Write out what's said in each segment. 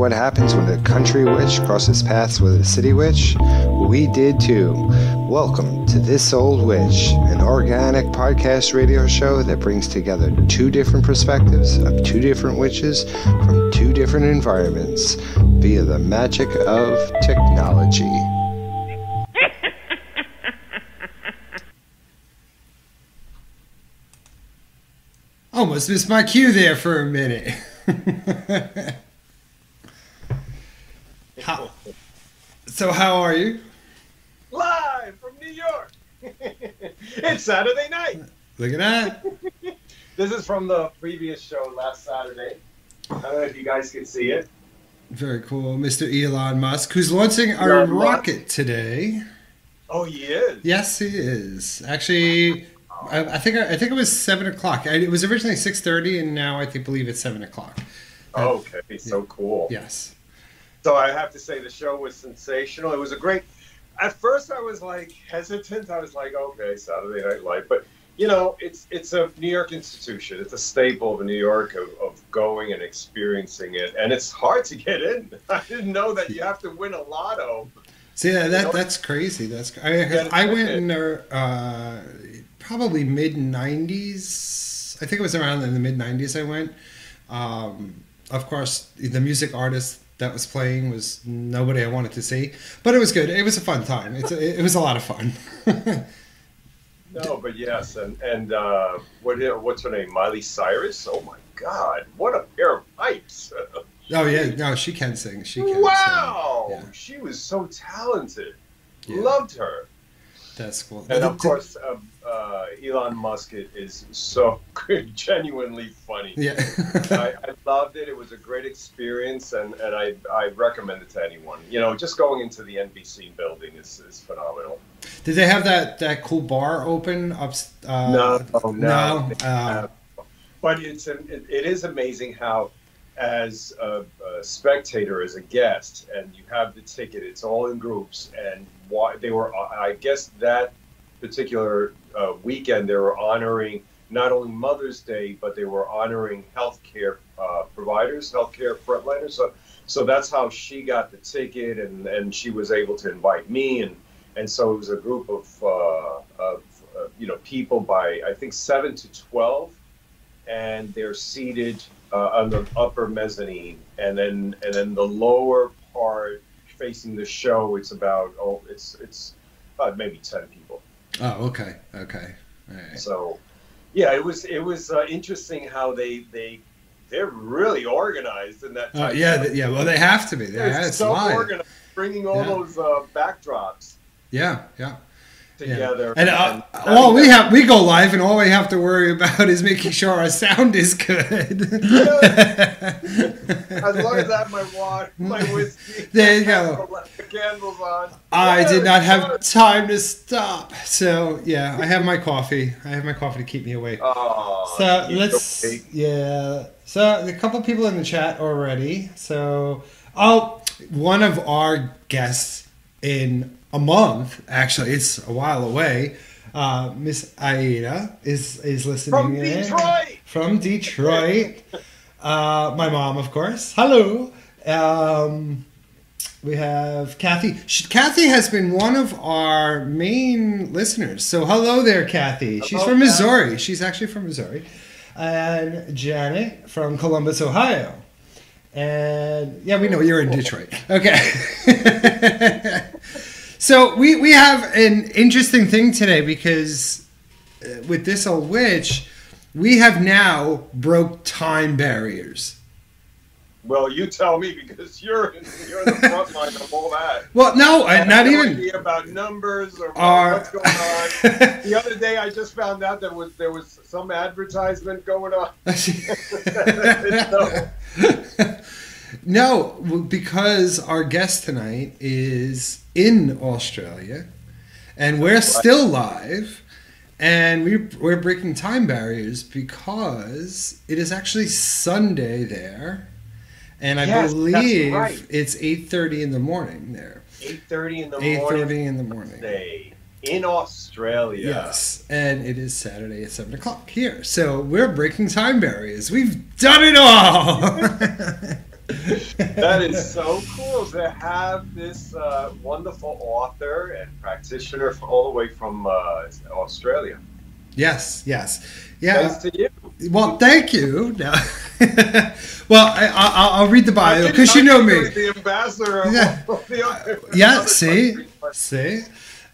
what happens when a country witch crosses paths with a city witch? We did too. Welcome to This Old Witch, an organic podcast radio show that brings together two different perspectives of two different witches from two different environments via the magic of technology. Almost missed my cue there for a minute. how, so how are you? Live from New York. it's Saturday night. Look at that. This is from the previous show last Saturday. I don't know if you guys can see it. Very cool, Mr. Elon Musk, who's launching our Elon Musk. rocket today. Oh, he is. Yes, he is. Actually, I, I think I think it was seven o'clock. I, it was originally six thirty, and now I think believe it's seven o'clock. Uh, Okay, so cool. Yes. So I have to say the show was sensational. It was a great. At first, I was like hesitant. I was like, okay, Saturday Night Live, but you know, it's it's a New York institution. It's a staple of New York of, of going and experiencing it, and it's hard to get in. I didn't know that you have to win a lotto. See, yeah, that that's crazy. That's I, I went in there uh, probably mid '90s. I think it was around in the mid '90s. I went. Um, of course, the music artist that was playing was nobody I wanted to see, but it was good. It was a fun time. It's a, it was a lot of fun. No, but yes, and and uh, what what's her name? Miley Cyrus. Oh my God, what a pair of pipes! oh yeah, no, she can sing. She can. wow, Sing. Yeah, she was so talented. Yeah. Loved her. that's cool. And of course, uh, uh, Elon Musk is so genuinely funny. yeah. I, I loved it. It was a great experience, and, and I, I recommend it to anyone. You know, just going into the NBC building is, is phenomenal. Did they have that that cool bar open up? Uh, No, no, no. Uh, But it's it, it is amazing how, as a, a spectator, as a guest, and you have the ticket, it's all in groups, and why they were, I guess that particular uh, weekend they were honoring not only Mother's Day, but they were honoring healthcare uh, providers, healthcare frontliners. So, so that's how she got the ticket, and, and she was able to invite me, and and so it was a group of uh, of uh, you know people by I think seven to twelve, and they're seated uh, on the upper mezzanine, and then and then the lower part facing the show, it's about oh it's it's about maybe ten people, Oh, okay, okay. Right. So, yeah, it was it was uh, interesting how they they they're really organized in that. Uh, yeah, of- yeah. Well, they have to be. they're Yeah, so organized, bringing all Yeah. those uh, backdrops Yeah, yeah. Yeah. And uh, and all we have, we go live, and all we have to worry about is making sure our sound is good. as long as I have my water, my whiskey, There you go. the candles on. I Yeah, did not have good. time to stop. So yeah, I have my coffee. I have my coffee to keep me awake. Oh, So let's okay. yeah. So a couple people in the chat already. So oh, one of our guests in a month. Actually, it's a while away. Uh, Miss Aida is is listening From in. Detroit. From Detroit. uh, my mom, of course. Hello. Um, we have Kathy. She, Kathy has been one of our main listeners. So hello there, Kathy. She's Hello, from Kathy. Missouri. She's actually from Missouri. And Janet from Columbus, Ohio. And yeah, we know you're in Detroit. Okay. so we we have an interesting thing today because uh, with this old witch, we have now broke time barriers. Well, you tell me because you're you're in the front line of all that. Well, no, I not no even. about numbers or what's going on. the other day, I just found out there was there was some advertisement going on. no, well, because our guest tonight is in Australia, and we're still live, and we we're breaking time barriers because it is actually Sunday there, and I Yes, believe right. it's eight thirty in the morning there. Eight thirty in the Eight morning thirty in the morning. today in Australia. Yes, and it is Saturday at seven o'clock here. So we're breaking time barriers. We've done it all. that is so cool to have this uh, wonderful author and practitioner from, all the way from uh, Australia. Yes, yes, yeah. Thanks to you. Well, thank you. No. well, I, I, I'll read the bio because you know me. The ambassador. Of Yeah. the Yeah, see, countries, but- see.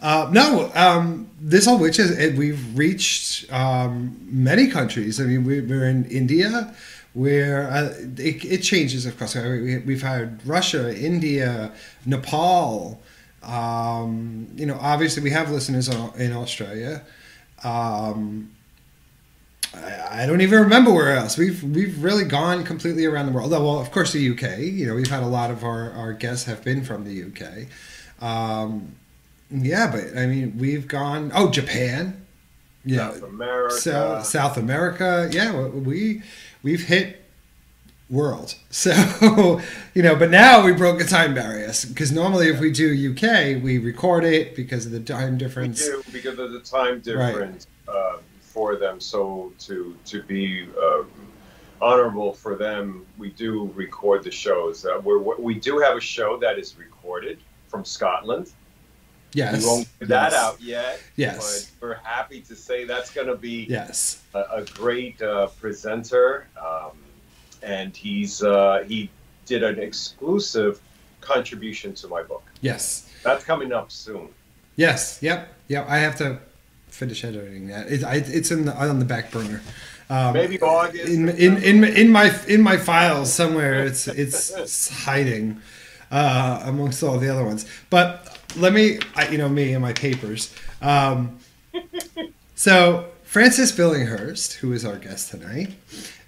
Uh, no, um, this whole witch is. It, we've reached um, many countries. I mean, we, we're in India, where uh, it, it changes, of course. We, we've had Russia, India, Nepal. Um, you know, obviously, we have listeners in Australia. Um, I, I don't even remember where else. We've we've really gone completely around the world. Well, of course, the UK. You know, we've had a lot of our, our guests have been from the UK. Um, yeah, but I mean, we've gone. Oh, Japan. Yeah, South America. South, South America. Yeah, we we've hit world. So you know, but now we broke the time barriers because normally if we do UK, we record it because of the time difference. we do because of the time difference uh, for them. So to to be um, honorable for them, we do record the shows. Uh, we're, we do have a show that is recorded from Scotland. Yes, we won't put that out yet. Yes. But we're happy to say that's going to be Yes. a, a great uh, presenter, um, and he's uh, he did an exclusive contribution to my book. Yes. That's coming up soon. Yes. Yep. Yep. I have to finish editing that. It, I, it's in the, on the back burner. Um, Maybe August. in, in in in my in my files somewhere. It's it's, it's hiding uh, amongst all the other ones. But let me, I, you know, me and my papers. Um, so Frances Billinghurst, who is our guest tonight,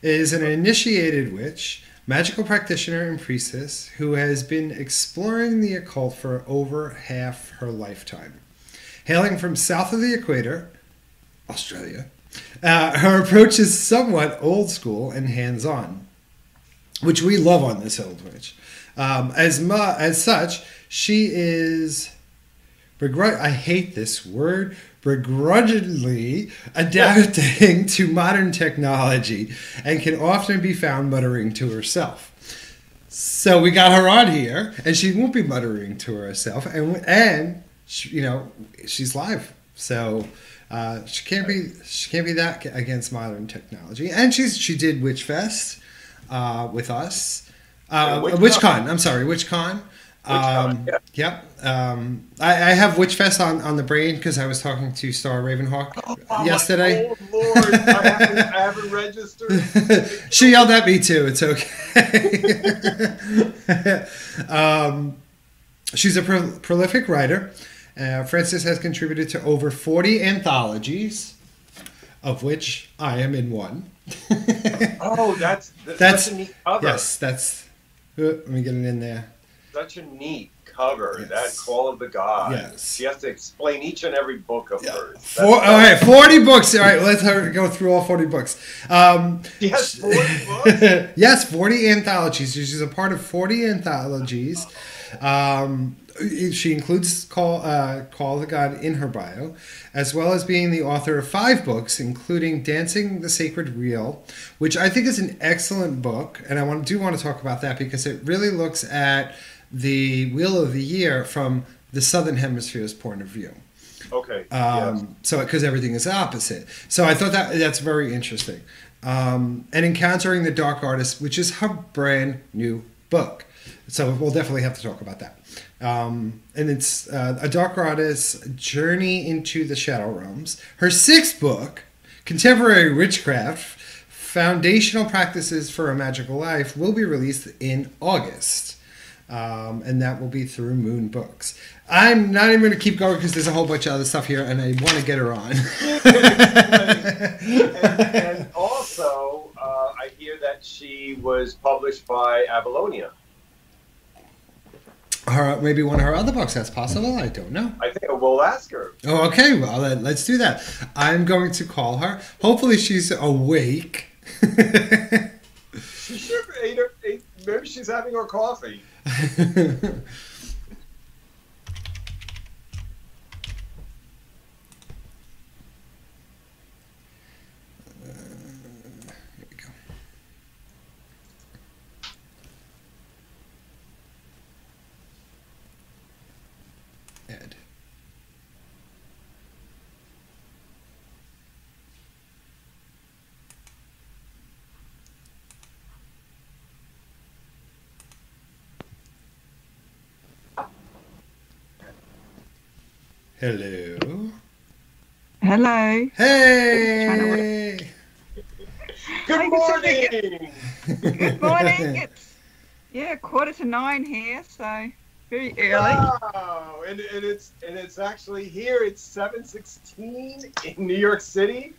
is an initiated witch, magical practitioner, and priestess who has been exploring the occult for over half her lifetime. Hailing from south of the equator, Australia, uh, her approach is somewhat old school and hands on, which we love on this old witch. Um, as mu- as such, she is. Begru- I hate this word. Begrudgingly adapting to modern technology and can often be found muttering to herself. So we got her on here, and she won't be muttering to herself, and and she, you know she's live, so uh, she can't be she can't be that against modern technology. And she's she did Witch Fest uh, with us, uh, Yeah, WitchCon. WitchCon. I'm sorry, WitchCon. Um, yeah. Yep. Um, I, I have Witchfest on, on the brain because I was talking to Star Ravenhawk Oh, yesterday. Oh Lord, I haven't, I haven't registered. she yelled at me too. It's okay. um, she's a pro- prolific writer. Uh, Frances has contributed to over 40 anthologies, of which I am in one. Oh, that's that's, That's- such a neat cover. yes, that's. uh, Let me get it in there. Such a neat cover. Yes. That Call of the Gods. Yes. She has to explain each and every book of hers. Four, all right, 40 books. All right, let's her go through all 40 books. Um, She has 40 books. yes, 40 anthologies. She's a part of 40 anthologies. Um, she includes Call, uh, Call the God in her bio, as well as being the author of five books, including Dancing the Sacred Wheel, which I think is an excellent book. And I want, do want to talk about that because it really looks at the Wheel of the Year from the Southern Hemisphere's point of view. Okay. yes. Um, So because everything is opposite. So I thought that that's very interesting. Um, and encountering the dark goddess, which is her brand new book. So we'll definitely have to talk about that. Um, and it's uh, a dark goddess's journey into the shadow realms. Her sixth book, Contemporary Witchcraft: Foundational Practices for a Magical Life, will be released in August um, and that will be through Moon Books. I'm not even going to keep going because there's a whole bunch of other stuff here, and I want to get her on. and, and also, uh, I hear that she was published by Avalonia. her, maybe one of her other books. That's possible. I don't know. I think we'll ask her. Oh, okay. Well, then let's do that. I'm going to call her. Hopefully, she's awake. She should ate her, ate, maybe she's having her coffee. Hello. Hello. Hey. Good morning. Good morning. It's yeah, quarter to nine here, so very early. Wow, and, and it's and it's actually here. It's seven sixteen in New York City,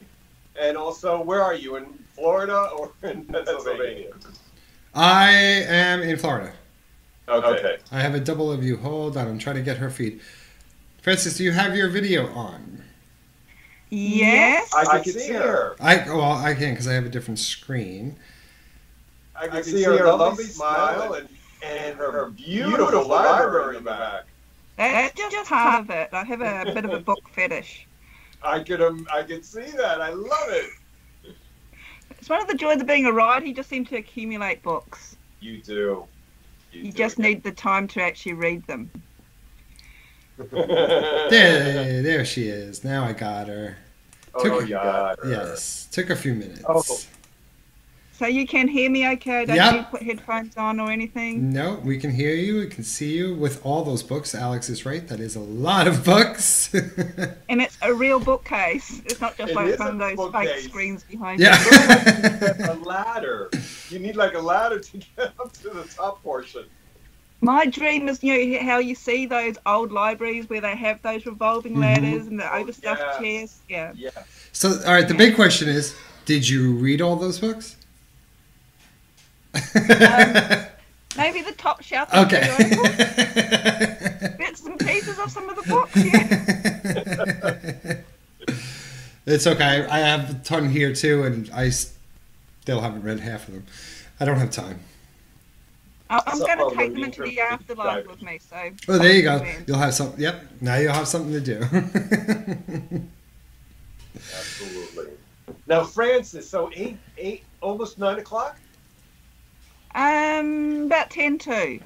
and also where are you in Florida or in Pennsylvania? I am in Florida. Okay. I have a double of you. Hold on, I'm trying to get her feed. Frances, do you have your video on? Yes. I can see her. I well, I can because I have a different screen. I can see her lovely smile and, and her beautiful library in the back. That's just part of it. I have a bit of a book fetish. I could um, I could see that. I love it. It's one of the joys of being a writer. You just seem to accumulate books. You do. You just need the time to actually read them. There, there she is. Now I got her. Oh, you got her. Yes, took a few minutes. Oh. So you can hear me okay? Don't Yep. need to put headphones on or anything? No, we can hear you. We can see you with all those books. Alex is right. That is a lot of books. And it's a real bookcase. It's not just It like is one of those bookcase. fake screens behind yeah. a ladder. You need like a ladder to get up to the top portion. My dream is, you know, how you see those old libraries where they have those revolving Mhm. ladders and the Oh, overstuffed yes. chairs. Yeah. Yeah. so, all right. The big question is: Did you read all those books? Maybe the top shelf. okay. periodicals, Bits and pieces of some of the books. Yeah. it's okay. I have a ton here too, and I still haven't read half of them. I don't have time. I- I'm So, going oh, to take them into the afterlife with me. So. Oh, there you go. You'll have some. Yep. Now you'll have something to do. Absolutely. Now, Frances. So eight, eight, almost nine o'clock. Um, about ten to.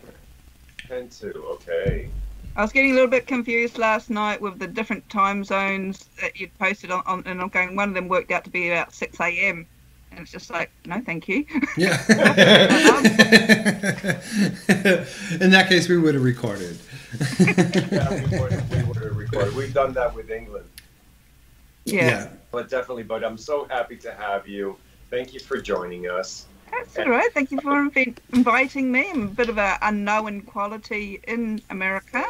Ten two. Okay. I was getting a little bit confused last night with the different time zones that you'd posted on, on and I'm going. One of them worked out to be about six a.m. And it's just like, no, thank you. Yeah. In that case, we would have recorded. Yeah, we would, we would have recorded. We've done that with England, yeah. but definitely. But I'm so happy to have you. Thank you for joining us. That's all right. Thank you for inviting me. I'm a bit of an unknown quality in America,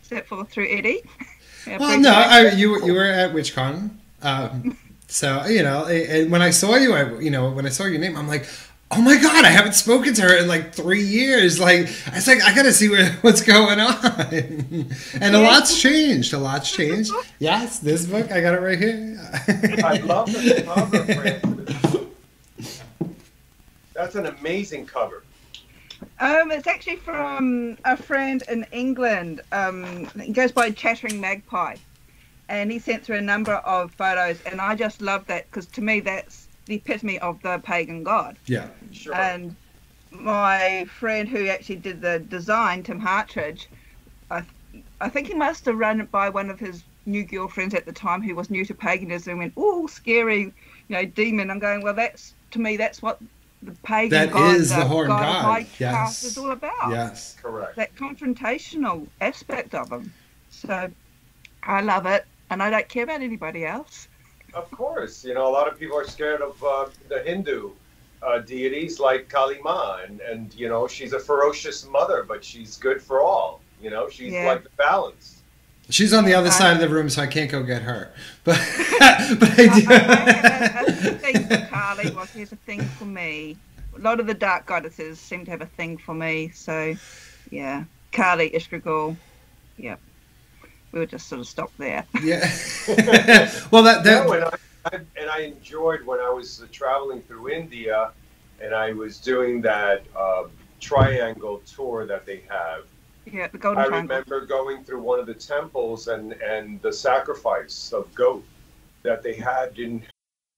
except for through Eddie. Well, no, I, you were- you were at WitchCon, um, so you know, and when I saw you, I you know, when I saw your name, I'm like, oh my god, I haven't spoken to her in like three years. Like, I was like, I gotta see what, what's going on, and a lot's changed. A lot's changed. Yes, this book, I got it right here. I love the cover, Frances. That's an amazing cover. Um, it's actually from a friend in England. Um, he goes by Chattering Magpie, and he sent through a number of photos, and I just love that because to me that's the epitome of the pagan god. yeah, Sure. And my friend who actually did the design, Tim Hartridge, I, I think he must have run it by one of his new girlfriends at the time who was new to paganism and went, oh, scary, you know, demon. I'm going, well, that's to me, that's what the pagan That god, is the horned god, god, of High yes. Cast is all about. yes. Correct. That confrontational aspect of him. So I love it, and I don't care about anybody else. Of course, you know a lot of people are scared of uh, the Hindu uh, deities like Kali Ma, and, and you know she's a ferocious mother, but she's good for all. You know, she's Yeah. like the balance. She's on the other I- side of the room, so I can't go get her. But but I I, I have a, a thing for Kali. Well, she has a thing for me. A lot of the dark goddesses seem to have a thing for me. So, yeah, Kali, Ereshkigal. Yep. We'll just sort of stop there. yeah. well, that that. No, and I, I and I enjoyed when I was uh, traveling through India, and I was doing that uh, triangle tour that they have. Yeah, the Golden I Triangle. remember going through one of the temples and and the sacrifice of goat that they had in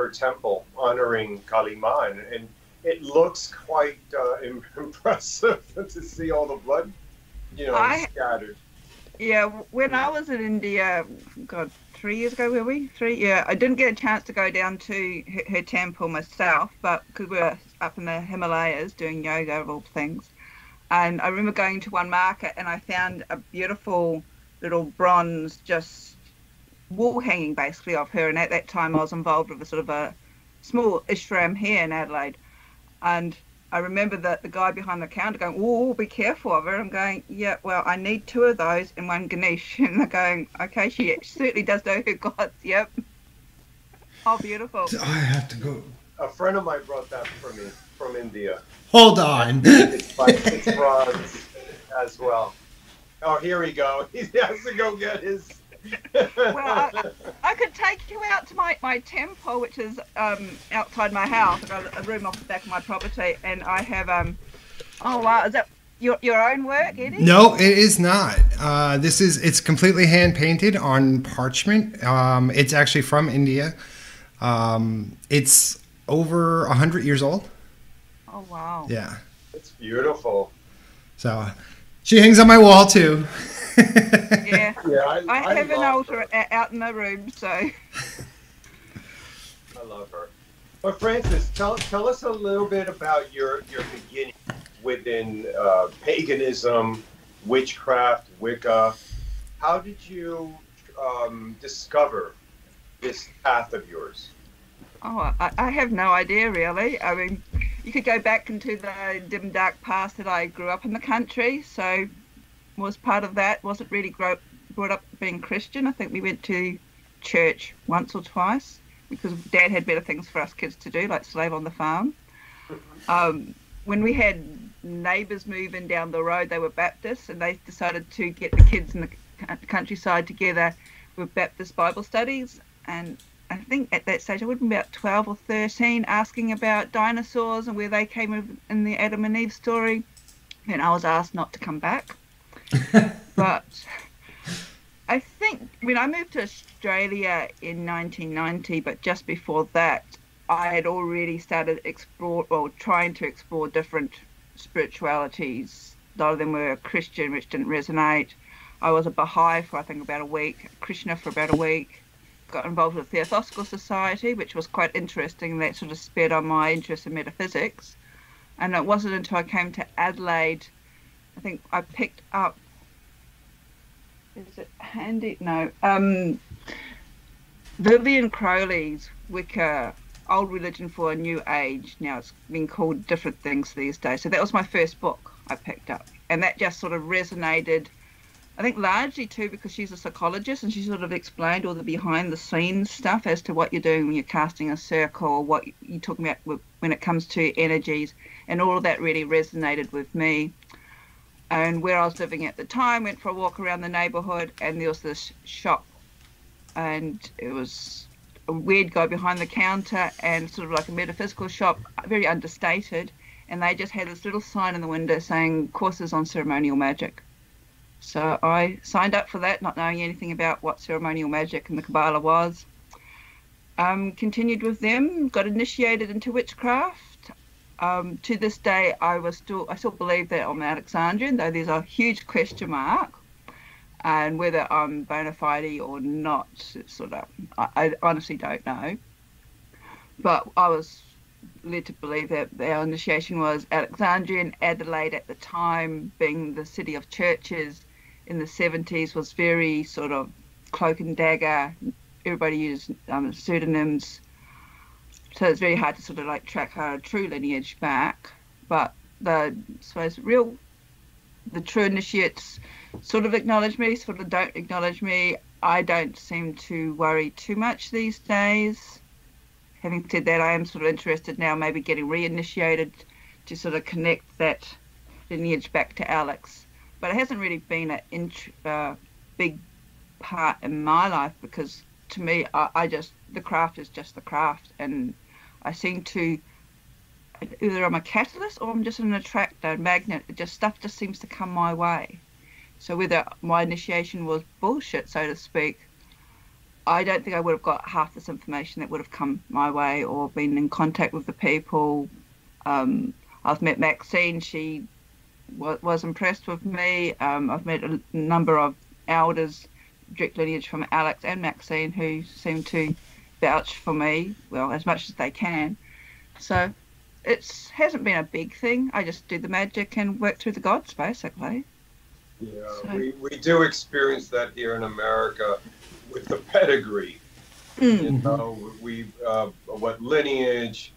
Her temple honoring Kali Ma, and, and it looks quite uh, impressive to see all the blood, you know, I- scattered. Yeah, when I was in India, God, three years ago were we? Three? Yeah, I didn't get a chance to go down to her, her temple myself, but because we were up in the Himalayas doing yoga of all things, and I remember going to one market and I found a beautiful little bronze just wall hanging basically of her, and at that time I was involved with a sort of a small ashram here in Adelaide, and I remember that the guy behind the counter going, "Oh, be careful of her." I'm going, "Yeah, well, I need two of those and one Ganesh." And they're going, "Okay, she certainly does know her gods." Yep. Oh, beautiful. I have to go. A friend of mine brought that for me from India. Hold on. It's, like, it's bronze as well. Oh, here we go. He has to go get his. Well, I, I could take you out to my, my temple, which is um, outside my house. I've got a room off the back of my property, and I have um. Oh wow, is that your your own work, Eddie? No, it is not. Uh, this is it's completely hand painted on parchment. Um, it's actually from India. Um, it's over a hundred years old. Oh wow. Yeah. it's beautiful. So she hangs on my wall too. Yeah. Yeah, I, I have an altar her. out in my room, so. I love her. But Frances, tell tell us a little bit about your your beginning within uh, paganism, witchcraft, Wicca. How did you um, discover this path of yours? Oh, I, I have no idea really. I mean, you could go back into the dim dark past that I grew up in the country, so was part of that. Wasn't really grow, brought up being Christian. I think we went to church once or twice because Dad had better things for us kids to do, like slave on the farm. Um, when we had neighbours moving down the road, they were Baptists, and they decided to get the kids in the countryside together with Baptist Bible studies. And I think at that stage I would have been about 12 or 13, asking about dinosaurs and where they came in the Adam and Eve story. And I was asked not to come back. but I think when I moved to Australia in 1990, but just before that, I had already started explore, well, trying to explore different spiritualities. A lot of them were Christian, which didn't resonate. I was a Baha'i for I think about a week, Krishna for about a week. Got involved with the Theosophical Society, which was quite interesting. That sort of sped on my interest in metaphysics. And it wasn't until I came to Adelaide, I think I picked up is it handy? No. Um, Vivianne Crowley's Wicca, Old Religion for a New Age. Now it's been called different things these days. So that was my first book I picked up. And that just sort of resonated, I think largely too because she's a psychologist and she sort of explained all the behind the scenes stuff as to what you're doing when you're casting a circle, what you're talking about when it comes to energies. And all of that really resonated with me and where I was living at the time, went for a walk around the neighborhood, and there was this shop, and it was a weird guy behind the counter, and sort of like a metaphysical shop, very understated, and they just had this little sign in the window saying courses on ceremonial magic. So I signed up for that, not knowing anything about what ceremonial magic and the Kabbalah was. Um, continued with them, got initiated into witchcraft um, to this day, I was still I still believe that I'm Alexandrian, though there's a huge question mark, and whether I'm bona fide or not, sort of I, I, honestly don't know. But I was led to believe that our initiation was Alexandrian. Adelaide at the time, being the city of churches in the 70s, was very sort of cloak and dagger. Everybody used um, pseudonyms so it's very hard to sort of like track her true lineage back. But the I suppose real the true initiates sort of acknowledge me, sort of don't acknowledge me. I don't seem to worry too much these days. Having said that, I am sort of interested now, maybe getting reinitiated to sort of connect that lineage back to Alex. But it hasn't really been a int- uh, big part in my life because to me, I, I just the craft is just the craft, and I seem to either I'm a catalyst or I'm just an attractor, magnet. Just stuff just seems to come my way. So whether my initiation was bullshit, so to speak, I don't think I would have got half this information that would have come my way or been in contact with the people. Um, I've met Maxine. She was, was impressed with me. Um, I've met a number of elders direct lineage from Alex and Maxine, who seem to vouch for me, well, as much as they can. So it hasn't been a big thing. I just do the magic and work through the gods, basically. Yeah, so. we, we do experience that here in America with the pedigree. Mm. You know, we uh, what lineage,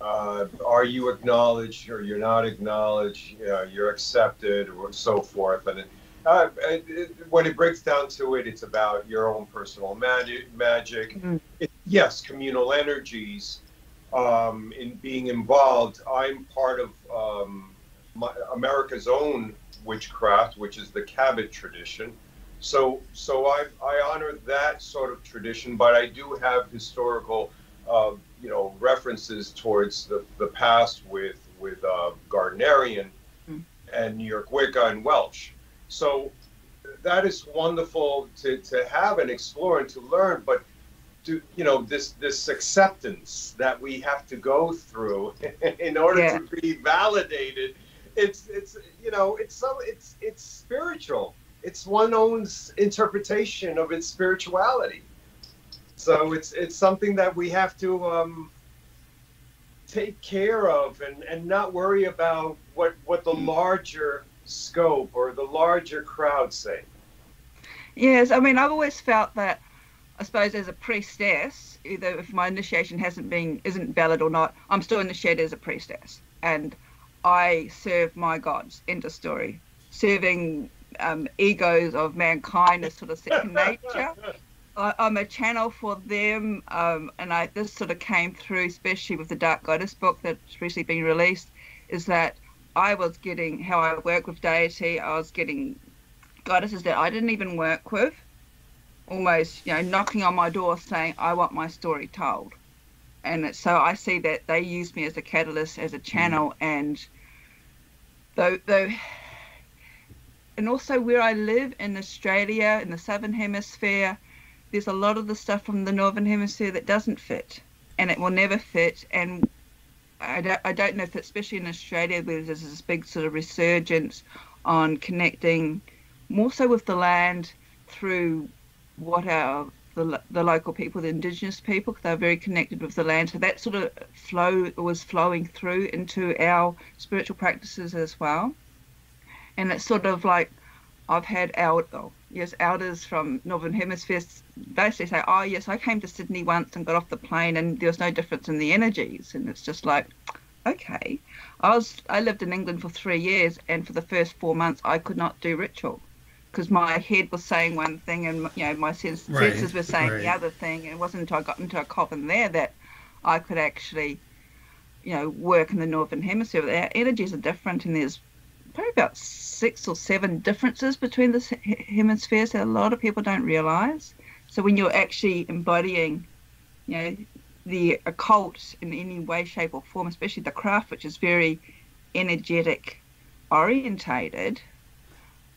uh, are you acknowledged or you're not acknowledged, you know, you're accepted or so forth. And it, uh, it, when it breaks down to it, it's about your own personal magic. magic. It, yes, communal energies um, in being involved. I'm part of um, my, America's own witchcraft, which is the Cabot tradition. So, so I, I honor that sort of tradition, but I do have historical, uh, you know, references towards the, the past with with uh, Gardnerian mm. and New York Wicca and Welsh. So that is wonderful to, to have and explore and to learn, but to, you know, this, this acceptance that we have to go through in order yeah. to be validated. It's, it's, you know, it's so, it's, it's spiritual. It's one own interpretation of its spirituality. So it's, it's something that we have to, um, take care of and, and not worry about what, what the larger scope or the larger crowd say? Yes, I mean, I've always felt that I suppose as a priestess, either if my initiation hasn't been isn't valid or not, I'm still initiated as a priestess, and I serve my gods. End of story. Serving um, egos of mankind is sort of second nature. I, I'm a channel for them, um, and I this sort of came through, especially with the Dark Goddess book that's recently been released, is that I was getting how I work with deity. I was getting goddesses that I didn't even work with, almost you know knocking on my door saying I want my story told, and so I see that they use me as a catalyst, as a channel, mm. and though though. And also, where I live in Australia, in the southern hemisphere, there's a lot of the stuff from the northern hemisphere that doesn't fit, and it will never fit. And I don't, I don't know if, it's, especially in Australia, where there's this big sort of resurgence on connecting more so with the land through what our the, the local people, the indigenous people, they're very connected with the land. So that sort of flow was flowing through into our spiritual practices as well. And it's sort of like I've had el- oh, yes elders from Northern Hemisphere basically say, "Oh yes, I came to Sydney once and got off the plane, and there was no difference in the energies." And it's just like, okay, I was I lived in England for three years, and for the first four months I could not do ritual because my head was saying one thing and you know my sense, Right, senses were saying the other thing. And it wasn't until I got into a coven there that I could actually, you know, work in the northern hemisphere. Our energies are different, and there's probably about six or seven differences between the hemispheres that a lot of people don't realize. So when you're actually embodying, you know, the occult in any way, shape, or form, especially the craft, which is very energetic orientated,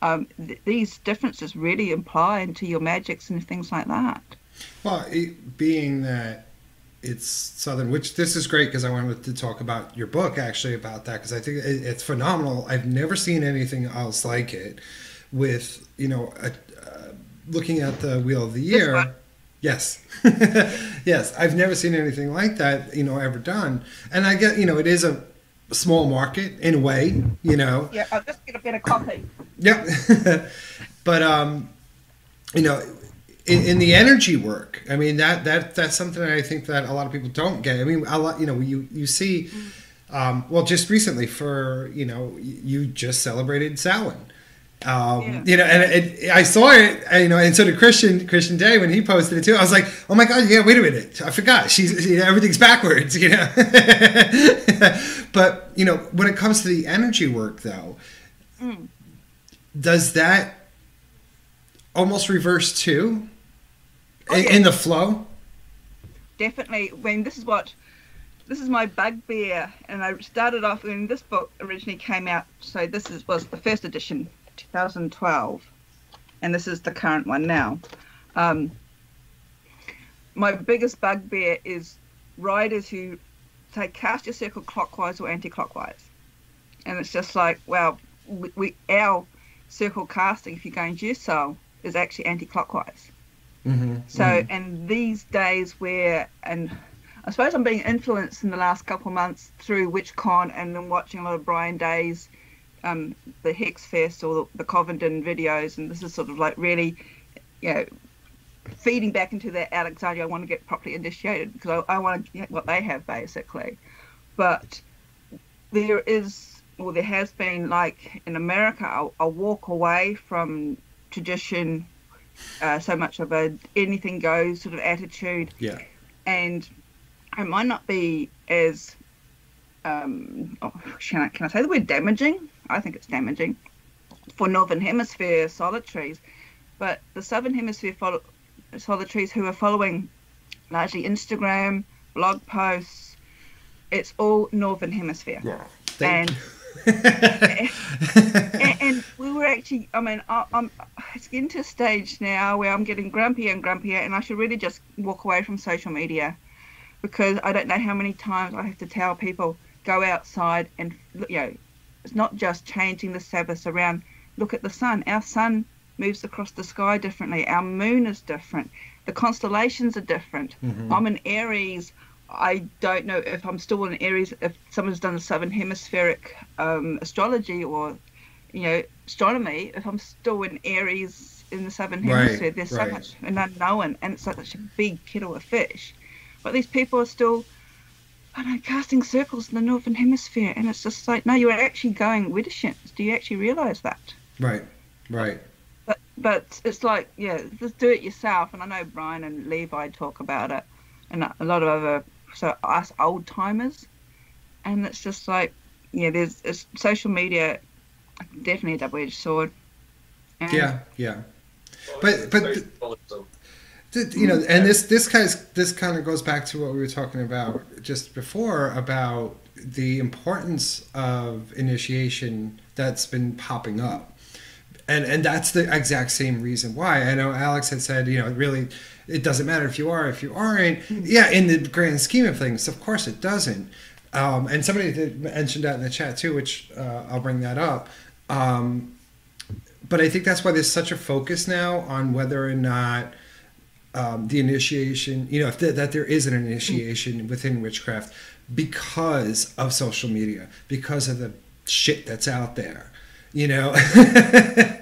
um, th- these differences really imply into your magics and things like that. Well, it, being that it's southern, which this is great because I wanted to talk about your book actually about that because I think it, it's phenomenal. I've never seen anything else like it. With you know, a, uh, looking at the Wheel of the Year. Yes, yes, I've never seen anything like that. You know, ever done. And I get you know, it is a small market in a way. You know, Yeah, I'll just get a better copy. Yep. but um, you know, in, in the energy work, I mean that that that's something that I think that a lot of people don't get. I mean, a lot, you know, you you see, um, well, just recently for you know, you just celebrated Samhain. Um, Yeah. You know, and it, I saw it, and, you know, and so did Christian Christian Day when he posted it too. I was like, oh my god, yeah, wait a minute, I forgot. She's you know, everything's backwards, you know. but you know, when it comes to the energy work, though, does that almost reverse too Oh, in, yeah. in the flow? definitely when this is what this is my bugbear and i started off when this book originally came out so this is was the first edition 2012 and this is the current one now. Um, my biggest bugbear is riders who say cast your circle clockwise or anti-clockwise. And it's just like well we, we our circle casting if you're going soul is actually anti-clockwise. Mm-hmm. so, and these days where, and I suppose I'm being influenced in the last couple of months through WitchCon and then watching a lot of Brian Day's, um, the Hex Fest or the, the Covenden videos, and this is sort of like really, you know, feeding back into that Alexandria. I want to get properly initiated because I, I want to get what they have basically. But there is, or there has been, like in America, a, a walk away from tradition uh, so much of a anything goes sort of attitude, yeah. and it might not be as um, oh, can I can I say the word damaging? I think it's damaging for northern hemisphere solitaries, but the southern hemisphere follow, solitaries who are following largely Instagram, blog posts, it's all northern hemisphere. Yeah. Thank And- you. and, and we were actually i mean I, i'm it's getting to a stage now where i'm getting grumpier and grumpier and i should really just walk away from social media because i don't know how many times i have to tell people go outside and you know it's not just changing the sabbath around. Look at the sun. Our sun moves across the sky differently. Our moon is different. The constellations are different. I'm an aries. I don't know if I'm still an Aries, if someone's done the Southern Hemispheric um, astrology or, you know, astronomy, if I'm still in Aries in the southern Right, hemisphere. There's so much an unknown, and it's such a big kettle of fish. But these people are still, I don't know, casting circles in the northern hemisphere, and it's just like, no, you're actually going widdershins. Do you actually realise that? Right. Right. But but it's like, yeah, just do it yourself. And I know Brian and Levi talk about it, and a lot of other so us old timers, and it's just like, yeah, there's it's, social media, definitely a double-edged sword. And Yeah. Yeah. Well, But- but- Th- you know and this this kind of this kind of goes back to what we were talking about just before about the importance of initiation that's been popping up. And and that's the exact same reason why. I know alex had said you know really it doesn't matter if you are if you aren't. Yeah in the grand scheme of things of course it doesn't. Um, and somebody mentioned that in the chat too which uh, i'll bring that up. Um, but i think that's why there's such a focus now on whether or not um, the initiation, you know, if th- that there is an initiation within witchcraft because of social media, because of the shit that's out there, you know. I,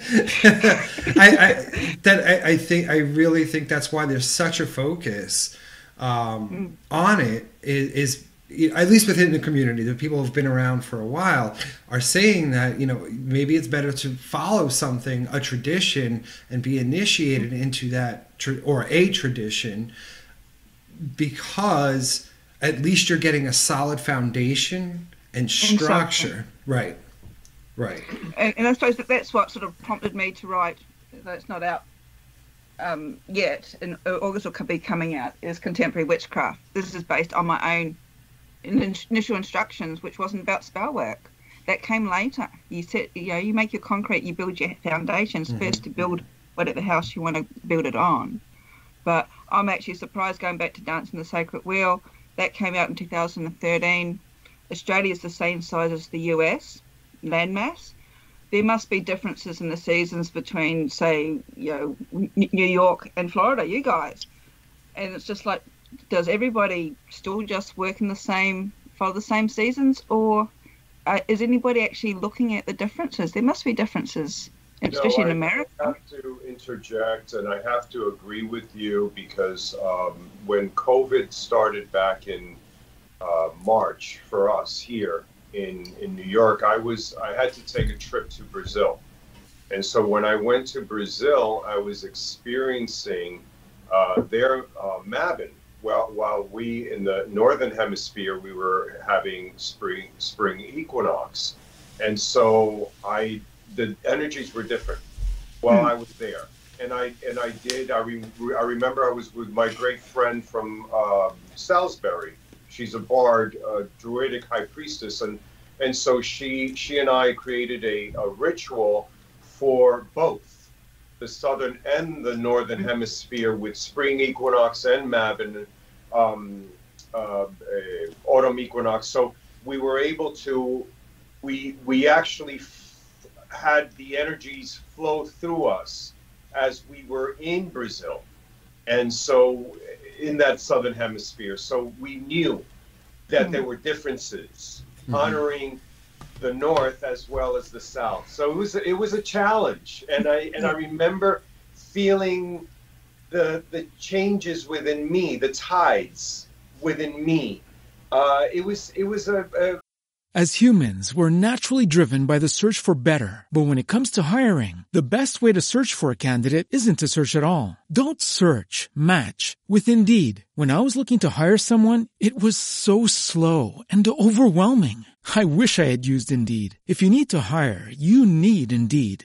I that I, I think I really think that's why there's such a focus um, on it is, is you know, at least within the community, the people who've been around for a while are saying that you know maybe it's better to follow something, a tradition, and be initiated into that tr- or a tradition because at least you're getting a solid foundation and structure. Right, right. and, and I suppose that that's what sort of prompted me to write, though it's not out um, yet, in August will be coming out, is Contemporary Witchcraft. This is based on my own in- initial instructions, which wasn't about spell work. That came later. You set, you know, you make your concrete, you build your foundations mm-hmm. first to build whatever house you want to build it on. But I'm actually surprised going back to Dancing the Sacred Wheel. That came out in 2013. Australia is the same size as the US landmass. There must be differences in the seasons between, say, you know, New York and Florida, you guys. And it's just like, does everybody still just work in the same, follow the same seasons? Or uh, is anybody actually looking at the differences? There must be differences, especially No, in America. I have to interject, and I have to agree with you because um, when COVID started back in uh, March for us here in in New York, I was I had to take a trip to Brazil, and so when I went to Brazil, I was experiencing uh, their uh, Mabon. While, while we in the northern hemisphere we were having spring spring equinox, and so I the energies were different while I was there. And I and I did. I, re, I remember I was with my great friend from um, Salisbury. She's a bard, a druidic high priestess, and and so she she and I created a, a ritual for both the southern and the northern hemisphere with spring equinox and Mabon, um, uh, autumn equinox. So we were able to we we actually f- had the energies flow through us as we were in Brazil, and so in that southern hemisphere. So we knew that there were differences, honoring the north as well as the south. So it was it was a challenge, and I and I remember feeling the the changes within me, the tides within me. Uh, it was it was a, a As humans, we're naturally driven by the search for better. But when it comes to hiring, the best way to search for a candidate isn't to search at all. Don't search, match with Indeed. When I was looking to hire someone, it was so slow and overwhelming. I wish I had used Indeed. If you need to hire, you need Indeed.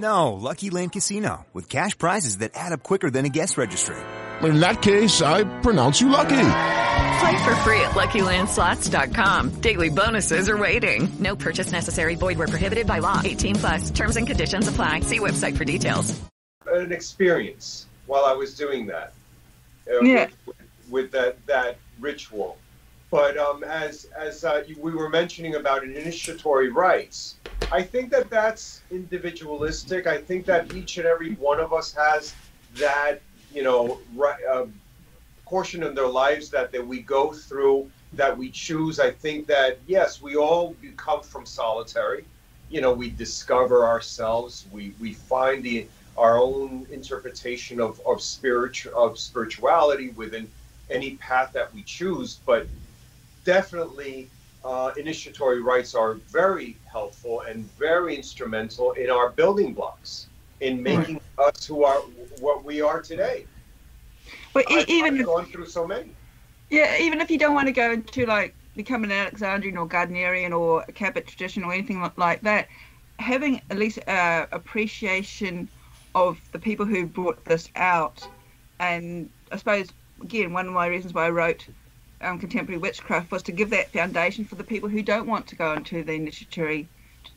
No, Lucky Land Casino, with cash prizes that add up quicker than a guest registry. In that case, I pronounce you lucky. Play for free at LuckyLandSlots.com. Daily bonuses are waiting. No purchase necessary. Void where prohibited by law. 18 plus. Terms and conditions apply. See website for details. An experience while I was doing that. Uh, Yeah. With, with that that ritual, but um, as as uh, you- we were mentioning about initiatory rites, I think that that's individualistic. I think that each and every one of us has that you know ri- uh, portion of their lives that, that we go through that we choose. I think that yes we all come from solitary. You know we discover ourselves. We we find the our own interpretation of of spiritual of spirituality within any path that we choose. But definitely uh, initiatory rites are very helpful and very instrumental in our building blocks in making us who are what we are today. But I've, even I've gone through so many. Yeah, even if you don't want to go into like become an Alexandrian or Gardnerian or a Cabot tradition or anything like that, having at least uh, appreciation of the people who brought this out, and I suppose again one of my reasons why I wrote um, contemporary witchcraft was to give that foundation for the people who don't want to go into the initiatory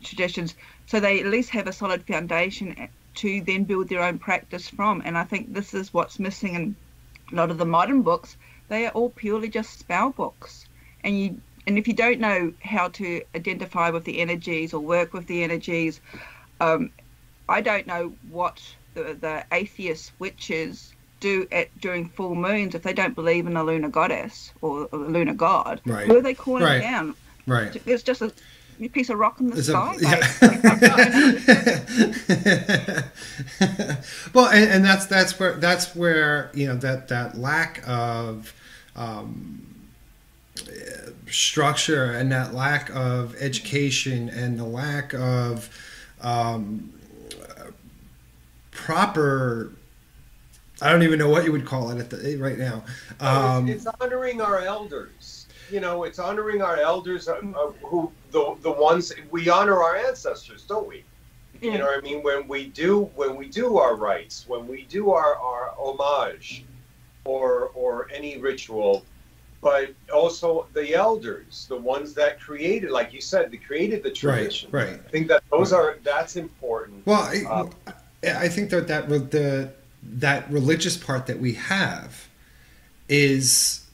traditions, so they at least have a solid foundation to then build their own practice from. And I think this is what's missing in a lot of the modern books. They are all purely just spell books, and you and if you don't know how to identify with the energies or work with the energies, um, I don't know what the, the atheist witches do at during full moons if they don't believe in a lunar goddess or a lunar god. Right. Who are they calling Right. down? Right. It's just a piece of rock in the It's a- sky. yeah. well, and, and that's that's where that's where you know that that lack of um, structure and that lack of education and the lack of um, proper. I don't even know what you would call it at the, right now. Um, it's, it's honoring our elders. You know, it's honoring our elders uh, uh, who the the ones we honor our ancestors, don't we? You know what I mean? When we do when we do our rites, when we do our, our homage or or any ritual, but also the elders, the ones that created, like you said, they created the tradition. right. Right. I think that those are that's important. Well, I, Um, I think that that re- the that religious part that we have is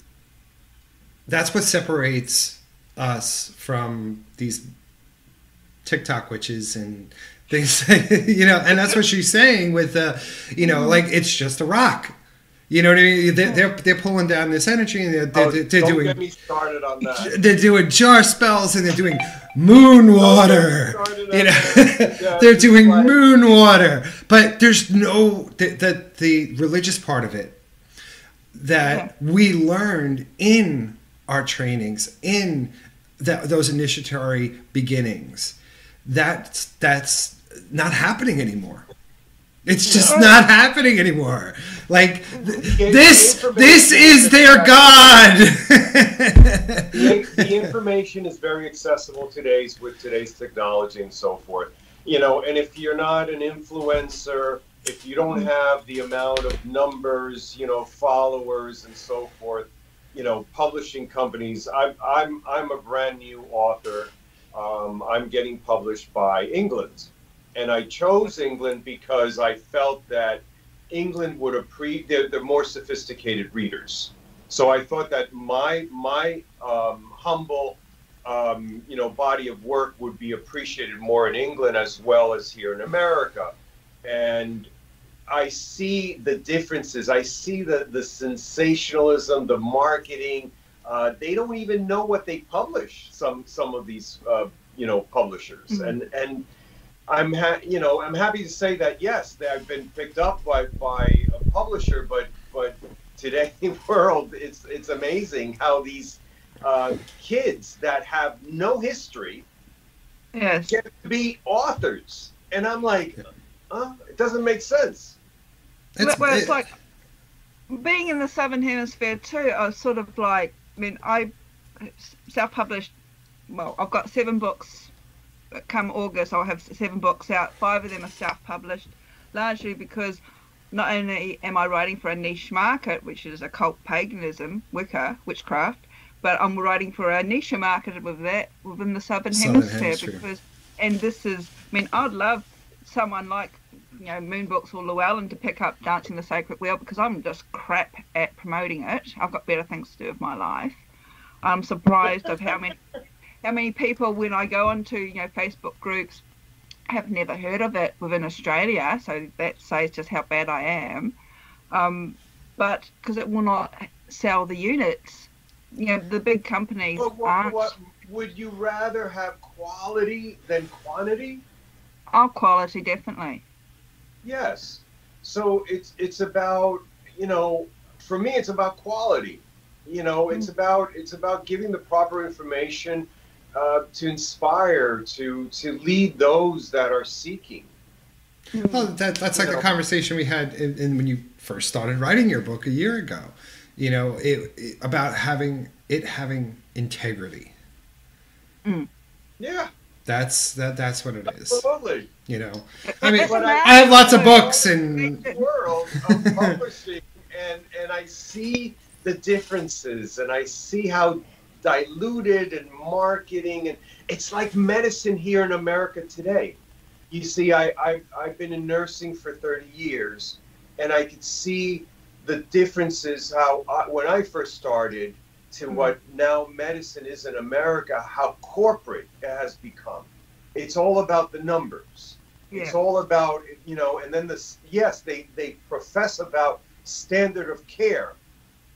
that's what separates us from these TikTok witches and things, you know. And that's what she's saying with, uh, you know, like it's just a rock. You know what I mean? They're they're, they're pulling down this energy and they're, they're, oh, they're don't doing get me started on that. they're doing jar spells and they're doing moon water. You know, they're doing moon water. But there's no the, the the religious part of it that we learned in our trainings in that those initiatory beginnings. That's that's not happening anymore. It's just not happening anymore. Like th- this, this is their god. the, the information is very accessible today's with today's technology and so forth. You know, and if you're not an influencer, if you don't have the amount of numbers, you know, followers and so forth, you know, publishing companies. I'm I'm I'm a brand new author. Um, I'm getting published by England, and I chose England because I felt that England would appreciate. They're, they're more sophisticated readers. So I thought that my my um, humble, um, you know, body of work would be appreciated more in England as well as here in America, and I see the differences. I see the the sensationalism, the marketing. Uh, they don't even know what they publish. Some some of these uh, you know publishers, Mhm. and and I'm ha- you know I'm happy to say that yes, I've been picked up by by a publisher, but but today world it's it's amazing how these uh, kids that have no history yes. get to be authors, and I'm like, uh, it doesn't make sense. It's, well, it's like being in the southern hemisphere too. I was sort of like, I mean, I self-published. Well, I've got seven books. Come August, I'll have seven books out. Five of them are self-published, largely because not only am I writing for a niche market, which is occult paganism, Wicca, witchcraft, but I'm writing for a niche market with that within the southern, southern hemisphere, hemisphere, because, and this is, I mean, I'd love someone like you know Moonbooks or Llewellyn to pick up Dancing the Sacred Wheel because I'm just crap at promoting it. I've got better things to do with my life. I'm surprised of how many how many people when I go onto you know Facebook groups have never heard of it within Australia. So that says just how bad I am. Um, but because it will not sell the units, you know the big companies but what, aren't. What, would you rather have quality than quantity? Our quality, definitely. Yes. So it's it's about you know for me it's about quality. You know it's mm. about it's about giving the proper information uh, to inspire to to lead those that are seeking. Well, that, that's like you the know. conversation we had in, in, when you first started writing your book a year ago. You know, it, it about having it having integrity. Mm. Yeah. That's that. That's what it is. Absolutely. You know, I mean, I, I, have lots of books and world of publishing, and and I see the differences, and I see how diluted and marketing, and it's like medicine here in America today. You see, I, I I've been in nursing for 30 years, and I could see the differences. How I, when I first started to mm-hmm. what now medicine is in America, how corporate it has become. It's all about the numbers. Yeah. It's all about you know, and then this yes, they they profess about standard of care,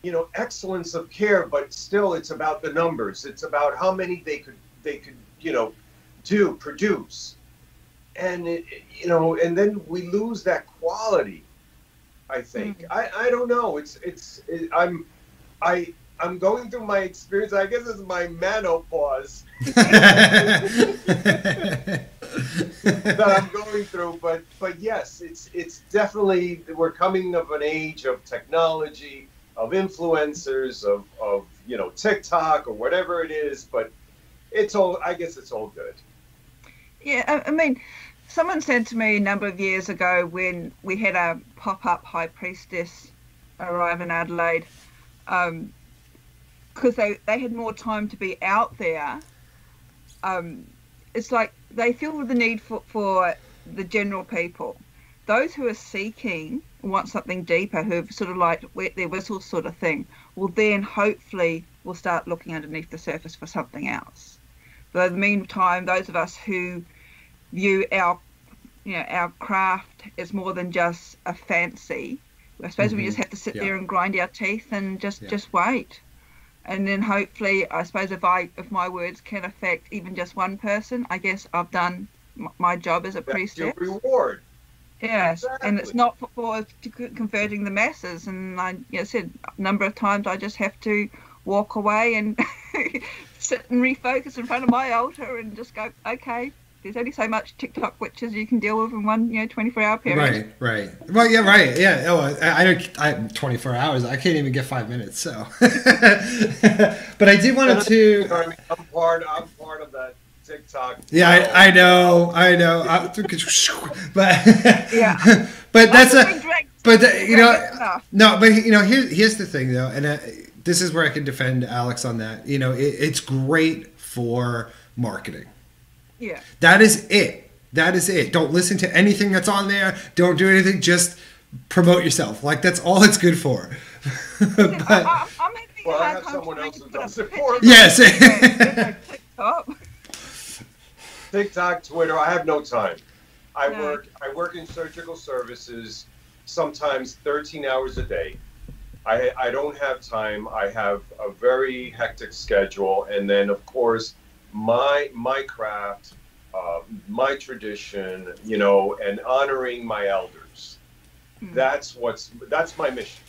you know, excellence of care, but still it's about the numbers. It's about how many they could they could you know do produce, and it, you know, and then we lose that quality. I think mm-hmm. I I don't know. It's it's it, I'm I I'm going through my experience. I guess it's my menopause that I'm going through. But but yes, it's it's definitely we're coming of an age of technology, of influencers, of of you know TikTok or whatever it is. But it's all. I guess it's all good. Yeah, I, I mean. Someone said to me a number of years ago when we had a pop-up high priestess arrive in Adelaide, um, because they, they had more time to be out there, um, it's like they feel the need for, for the general people. Those who are seeking want something deeper, who've sort of like wet their whistle sort of thing, will then hopefully will start looking underneath the surface for something else. But in the meantime, those of us who view our you know our craft as more than just a fancy, I suppose mm-hmm. we just have to sit yeah. there and grind our teeth and just yeah. just wait and then hopefully i suppose if i if my words can affect even just one person i guess i've done my job as a priestess reward yes exactly. and it's not for, for converting the masses and i you know, said a number of times i just have to walk away and sit and refocus in front of my altar and just go okay there's only so much TikTok witches you can deal with in one, you know, 24 hour period. Right, right. Well, yeah, right. Yeah. Oh, I, I don't, I, 24 hours. I can't even get five minutes. So, but I did want to. I'm part, I'm of that TikTok. Yeah, I, I know, I know. I, but yeah, but that's a, but the, you know, no, but you know, here's here's the thing though, and uh, this is where I can defend Alex on that. You know, it, it's great for marketing yeah. That is it. That is it. Don't listen to anything that's on there. Don't do anything. Just promote yourself. Like that's all it's good for. but, well, I have someone else who does it for me. Yes. TikTok, Twitter. I have no time. I no. work. I work in surgical services, sometimes 13 hours a day. I, I don't have time. I have a very hectic schedule, and then of course my my craft, uh, my tradition, you know, and honoring my elders. Mm. That's what's that's my mission.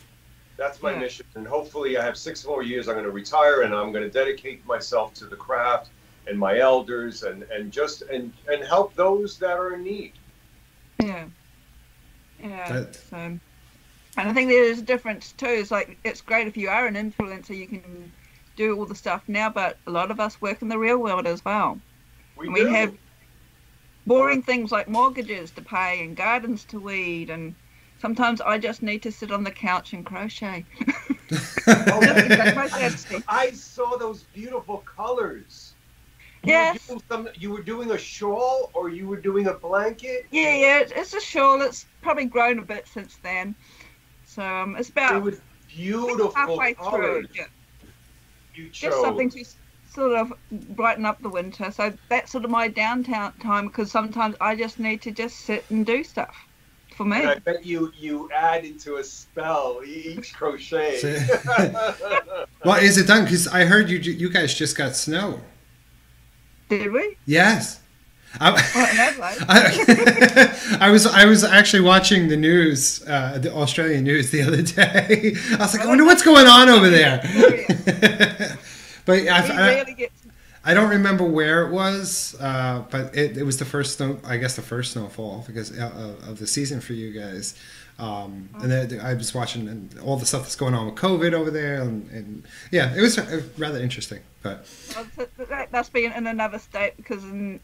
That's my yeah. mission, and hopefully, I have six more years. I'm going to retire, and I'm going to dedicate myself to the craft and my elders, and and just and and help those that are in need. Yeah. Yeah. That- so, and I think there's a difference too. It's like it's great if you are an influencer, you can do all the stuff now, but a lot of us work in the real world as well. We, We have boring things like mortgages to pay and gardens to weed, and sometimes I just need to sit on the couch and crochet. Oh, That's. I saw those beautiful colors. You Yes. Were doing some, you were doing a shawl or you were doing a blanket? Yeah, yeah, it's- it's a shawl. It's probably grown a bit since then. So um, it's about It was beautiful halfway colors through. Yeah. you chose. just something to sort of brighten up the winter. So that's sort of my downtown time because sometimes I just need to just sit and do stuff for me. And I bet you you add into a spell each crochet. well, is it done? Because I heard you you guys just got snow. Did we? Yes. I, I, I was I was actually watching the news, uh, the Australian news the other day. I was like, I wonder what's going on over there. but I, I, I don't remember where it was, uh, but it, it was the first snow. I guess the first snowfall because uh, of the season for you guys. Um, and then I was watching and all the stuff that's going on with COVID over there, and, and yeah, it was uh, rather interesting. But well, th- th- that must be in, in another state because in,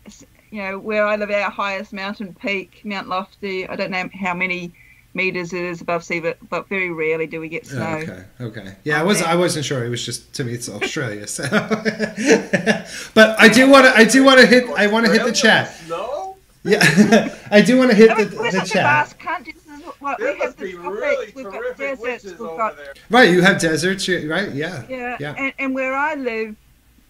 you know where I live, our highest mountain peak, Mount Lofty. I don't know how many meters it is above sea, but, but very rarely do we get snow. Oh, okay, okay, yeah, I was I wasn't sure. It was just to me, it's Australia. So, but I do want to I do want to hit I want to hit the chat. No? Yeah, I do want to hit the, the such a chat. Vast country. This is what There we have must the be tropics, really we've got deserts, we've got. Right, you have deserts, right? Yeah, Yeah, yeah. And, and where I live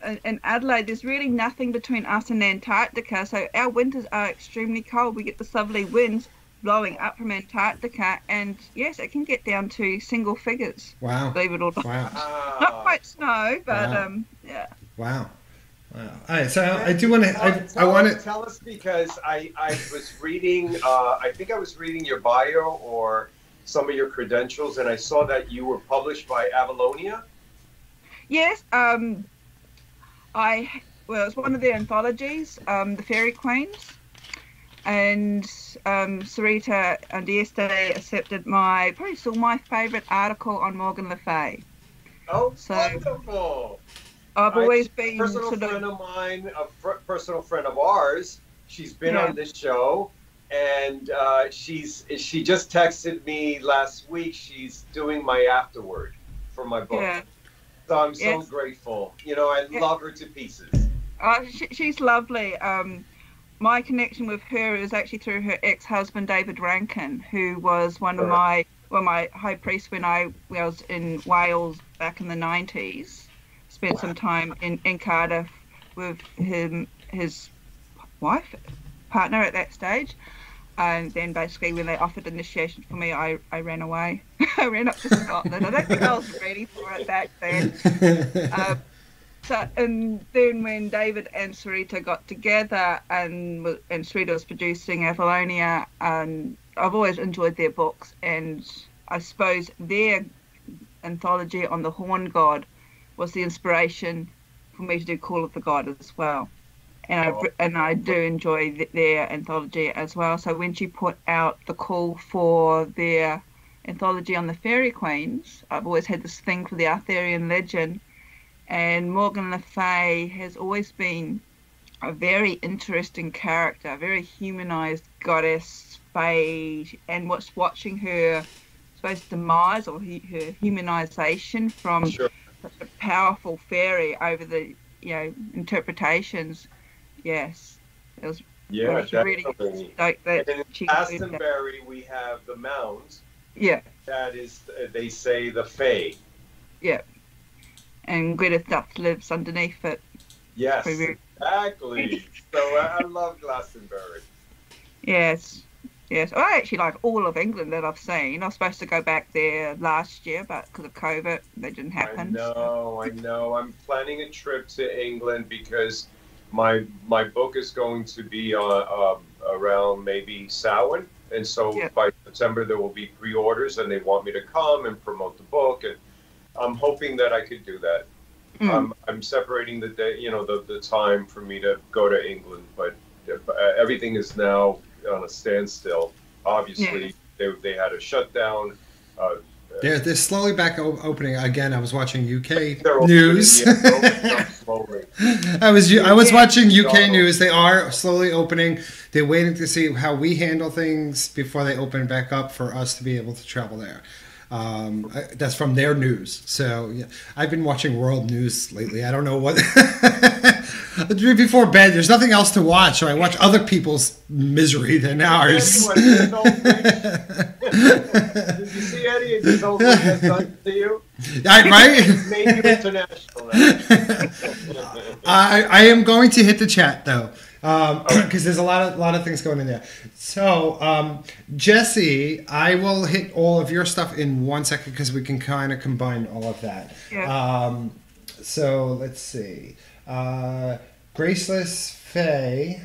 in, in Adelaide, there's really nothing between us and Antarctica. So our winters are extremely cold. We get the southerly winds blowing up from Antarctica, and yes, it can get down to single figures. Wow, Believe it or not. wow, Not quite snow, but Wow. um, yeah. wow, wow. All right, so I do want to Tell, I, I want us- to tell us because I, I was reading uh, I think I was reading your bio or some of your credentials and I saw that you were published by Avalonia. Yes, um, I well, it's one of their anthologies, um, the Fairy Queens, and um, Sorita and yesterday accepted my probably still my favourite article on Morgan Le Fay. Oh, So- wonderful! I've I- always been personal sort friend of mine, a fr- personal friend of ours. She's been Yeah. on this show, and uh, she's she just texted me last week. She's doing my afterword for my book. yeah. So I'm so grateful. You know, I Yeah. love her to pieces. Uh, she, she's lovely. Um, my connection with her is actually through her ex-husband David Rankine, who was one of my well my high priest when I was in Wales back in the nineties. Spent some time in, in Cardiff with him his wife partner at that stage. And then basically when they offered initiation for me, I, I ran away. I ran up to Scotland. I don't think I was ready for it back then. Uh, so and then when David and Sorita got together and and Sorita was producing Avalonia, and I've always enjoyed their books, and I suppose their anthology on the Horn God was the inspiration for me to do Call of the God as well. And I Oh. and I do enjoy th- their anthology as well. So when she put out the call for their anthology on the fairy queens, I've always had this thing for the Arthurian legend and Morgan Le Fay has always been a very interesting character, a very humanized goddess, fae, and what's watching her, I suppose, demise or he, her humanization from Sure. Such a powerful fairy over the, you know, interpretations. Yes, it was Yeah, was really like that. And in. Glastonbury, we have the mound. Yeah, That is, they say, the Fae. yeah. And Gwyn ap Nudd lives underneath it. Yes, exactly. so uh, I love Glastonbury. Yes, yes. I actually like all of England that I've seen. I was supposed to go back there last year, but because of COVID, that didn't I happen. so- know, I know. I'm planning a trip to England because my my book is going to be uh, uh, around maybe Samhain, and so Yeah. by September there will be pre-orders, and they want me to come and promote the book, and I'm hoping that I could do that. Mm. I'm, I'm separating the day, you know, the, the time for me to go to England, but uh, everything is now on a standstill. Obviously, they, they had a shutdown. Uh, They're, they're slowly back o- opening again. I was watching UK news. yeah, they're opening up slowly. I was I was watching UK news. They are slowly opening. They're waiting to see how we handle things before they open back up for us to be able to travel there. Um, I- that's from their news. So yeah, I've been watching world news lately. I don't know what. Before bed, there's nothing else to watch, so I watch other people's misery than ours. Eddie, this old Did you see Eddie? and This old thing has done to you. I, right? Made you international. I, I am going to hit the chat though, because there's a lot of lot of things going in there. So, um, Jesse, I will hit all of your stuff in one second because we can kind of combine all of that. Yeah. Um, so let's see. Uh, Graceless Faye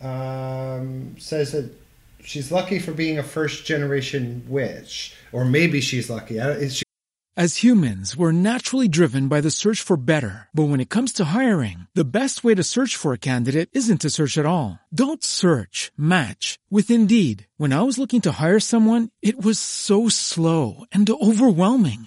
um, says that she's lucky for being a first generation witch, or maybe she's lucky. She, As humans, we're naturally driven by the search for better. But when it comes to hiring, the best way to search for a candidate isn't to search at all. Don't search, match with Indeed. When I was looking to hire someone, it was so slow and overwhelming.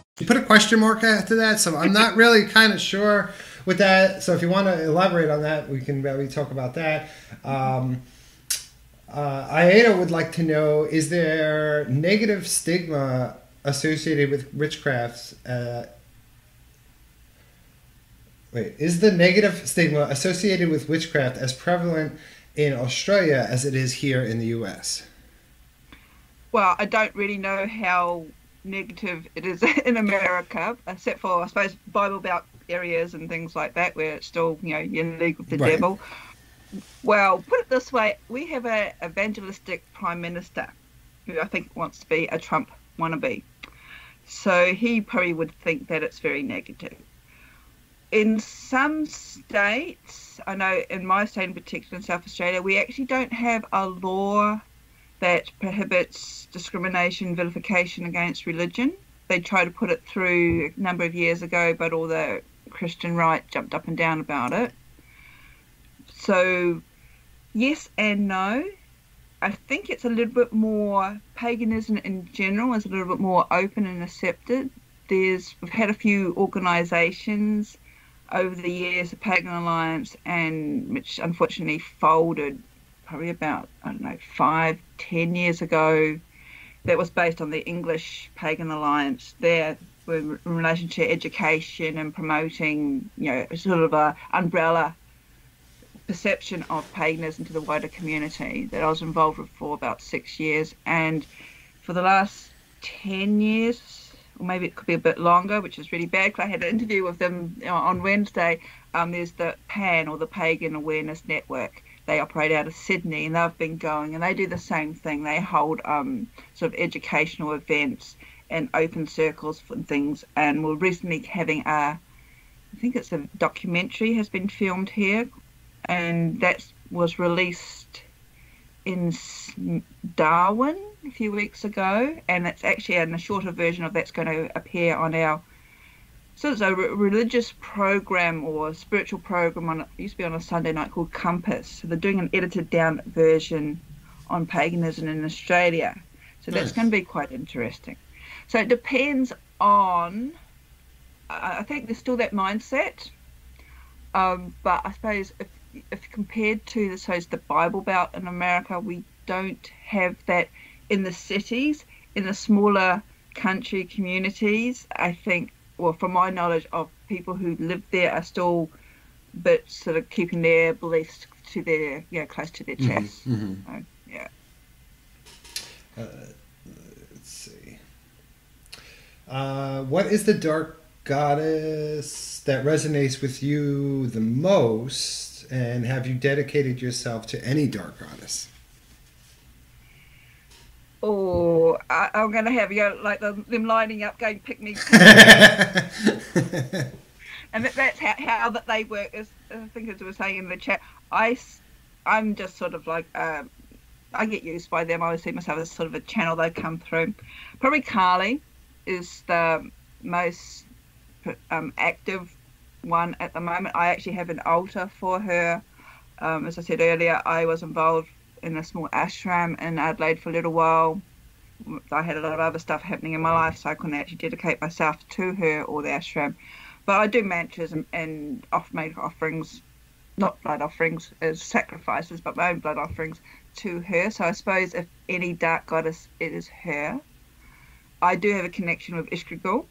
You put a question mark after that, so I'm not really kind of sure with that. So if you want to elaborate on that, we can maybe talk about that. Um, uh, Aida would like to know: Is there negative stigma associated with witchcrafts? Uh, wait, is the negative stigma associated with witchcraft as prevalent in Australia as it is here in the U.S.? Well, I don't really know how negative it is in America, except for I suppose Bible Belt areas and things like that, where it's still you know in league with the Right. devil. Well, put it this way: we have a evangelistic prime minister who I think wants to be a Trump wannabe. So he probably would think that it's very negative. In some states, I know in my state in particular, in South Australia, we actually don't have a law that prohibits discrimination, vilification against religion. They tried to put it through a number of years ago, but all the Christian right jumped up and down about it. So, yes and no. I think it's a little bit more paganism in general is a little bit more open and accepted. There's we've had a few organisations over the years, the Pagan Alliance, and which unfortunately folded probably about I don't know five, ten years ago. That was based on the English Pagan Alliance. There, in relation to education and promoting, you know, sort of a umbrella perception of paganism to the wider community that I was involved with for about six years. And for the last 10 years, or maybe it could be a bit longer, which is really bad because I had an interview with them on Wednesday. Um, there's the PAN or the Pagan Awareness Network. They operate out of Sydney and they've been going and they do the same thing. They hold um, sort of educational events and open circles for things. And we're recently having a, I think it's a documentary has been filmed here and that was released in Darwin a few weeks ago, and it's actually in a shorter version of that's going to appear on our. So it's a re- religious program or spiritual program on it used to be on a Sunday night called Compass. So they're doing an edited down version on paganism in Australia. So that's going to be quite interesting. So it depends on. I think there's still that mindset, um, but I suppose if, if compared to the suppose the Bible Belt in America, we don't have that in the cities. In the smaller country communities, I think, well, from my knowledge of people who live there, are still, but sort of keeping their beliefs to their, know, close to their Mhm, chest. mhm. So, yeah. Uh, let's see. Uh, what is the dark goddess that resonates with you the most, and have you dedicated yourself to any dark goddess? Oh, I, I'm going to have you know, like the, them lining up, going pick me. and that, that's how, how that they work. As I think as we were saying in the chat, I, am just sort of like um, I get used by them. I always see myself as sort of a channel they come through. Probably Kali is the most um, active one at the moment. I actually have an altar for her. Um, as I said earlier, I was involved in a small ashram in Adelaide for a little while. I had a lot of other stuff happening in my life, so I couldn't actually dedicate myself to her or the ashram. But I do mantras and, and off make offerings, not blood offerings as sacrifices, but my own blood offerings to her. So I suppose if any dark goddess, it is her. I do have a connection with Ereshkigal.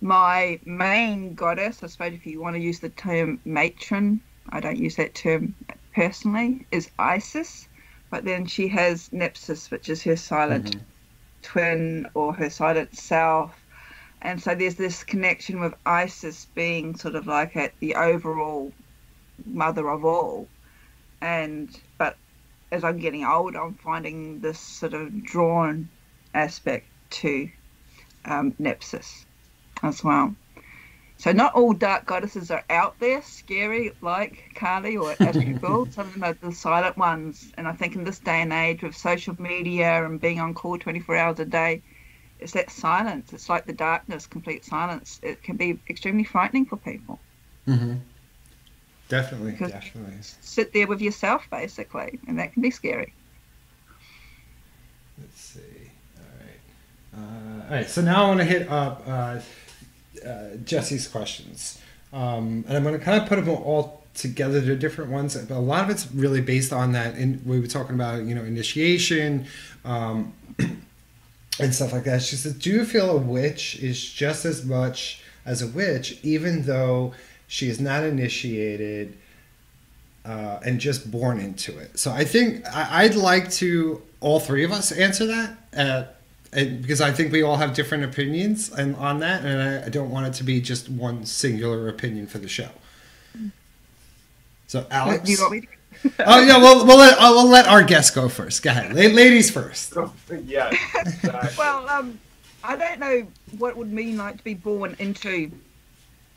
My main goddess, I suppose if you want to use the term matron, I don't use that term personally, is Isis. But then she has Nephthys, which is her silent twin or her silent self. And so there's this connection with Isis being sort of like at the overall mother of all. And but as I'm getting older, I'm finding this sort of drawn aspect to um, Nephthys as well. So not all dark goddesses are out there, scary like Kali or Ereshkigal. Some of them are the silent ones. And I think in this day and age with social media and being on call 24 hours a day, it's that silence. It's like the darkness, complete silence. It can be extremely frightening for people. Mm-hmm. Definitely, Because- definitely. Sit there with yourself, basically, and that can be scary. Let's see. All right. Uh, all right. So now I want to hit up uh, uh, Jesse's questions, um, and I'm going to kind of put them all together. They're different ones, but a lot of it's really based on that. And we were talking about, you know, initiation. Um, and stuff like that. She says, "Do you feel a witch is just as much as a witch, even though she is not initiated uh, and just born into it?" So I think I, I'd like to all three of us answer that, and, because I think we all have different opinions and on that, and I, I don't want it to be just one singular opinion for the show. So Alex, Do you want me to? oh yeah, well we'll let, uh, we'll let our guest go first. Go ahead, La- ladies first. yeah. well, um, I don't know what it would mean like to be born into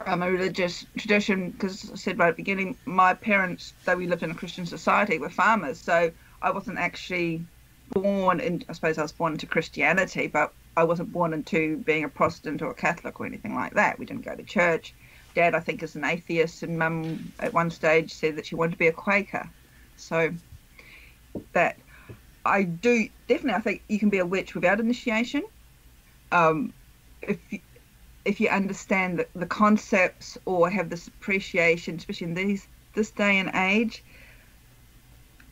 um, a religious tradition because I said right at the beginning, my parents, though we lived in a Christian society, were farmers, so I wasn't actually born in. I suppose I was born into Christianity, but I wasn't born into being a Protestant or a Catholic or anything like that. We didn't go to church. Dad, I think, is an atheist, and Mum at one stage said that she wanted to be a Quaker. So that I do definitely. I think you can be a witch without initiation. Um, if you, if you understand the, the concepts or have this appreciation, especially in these this day and age.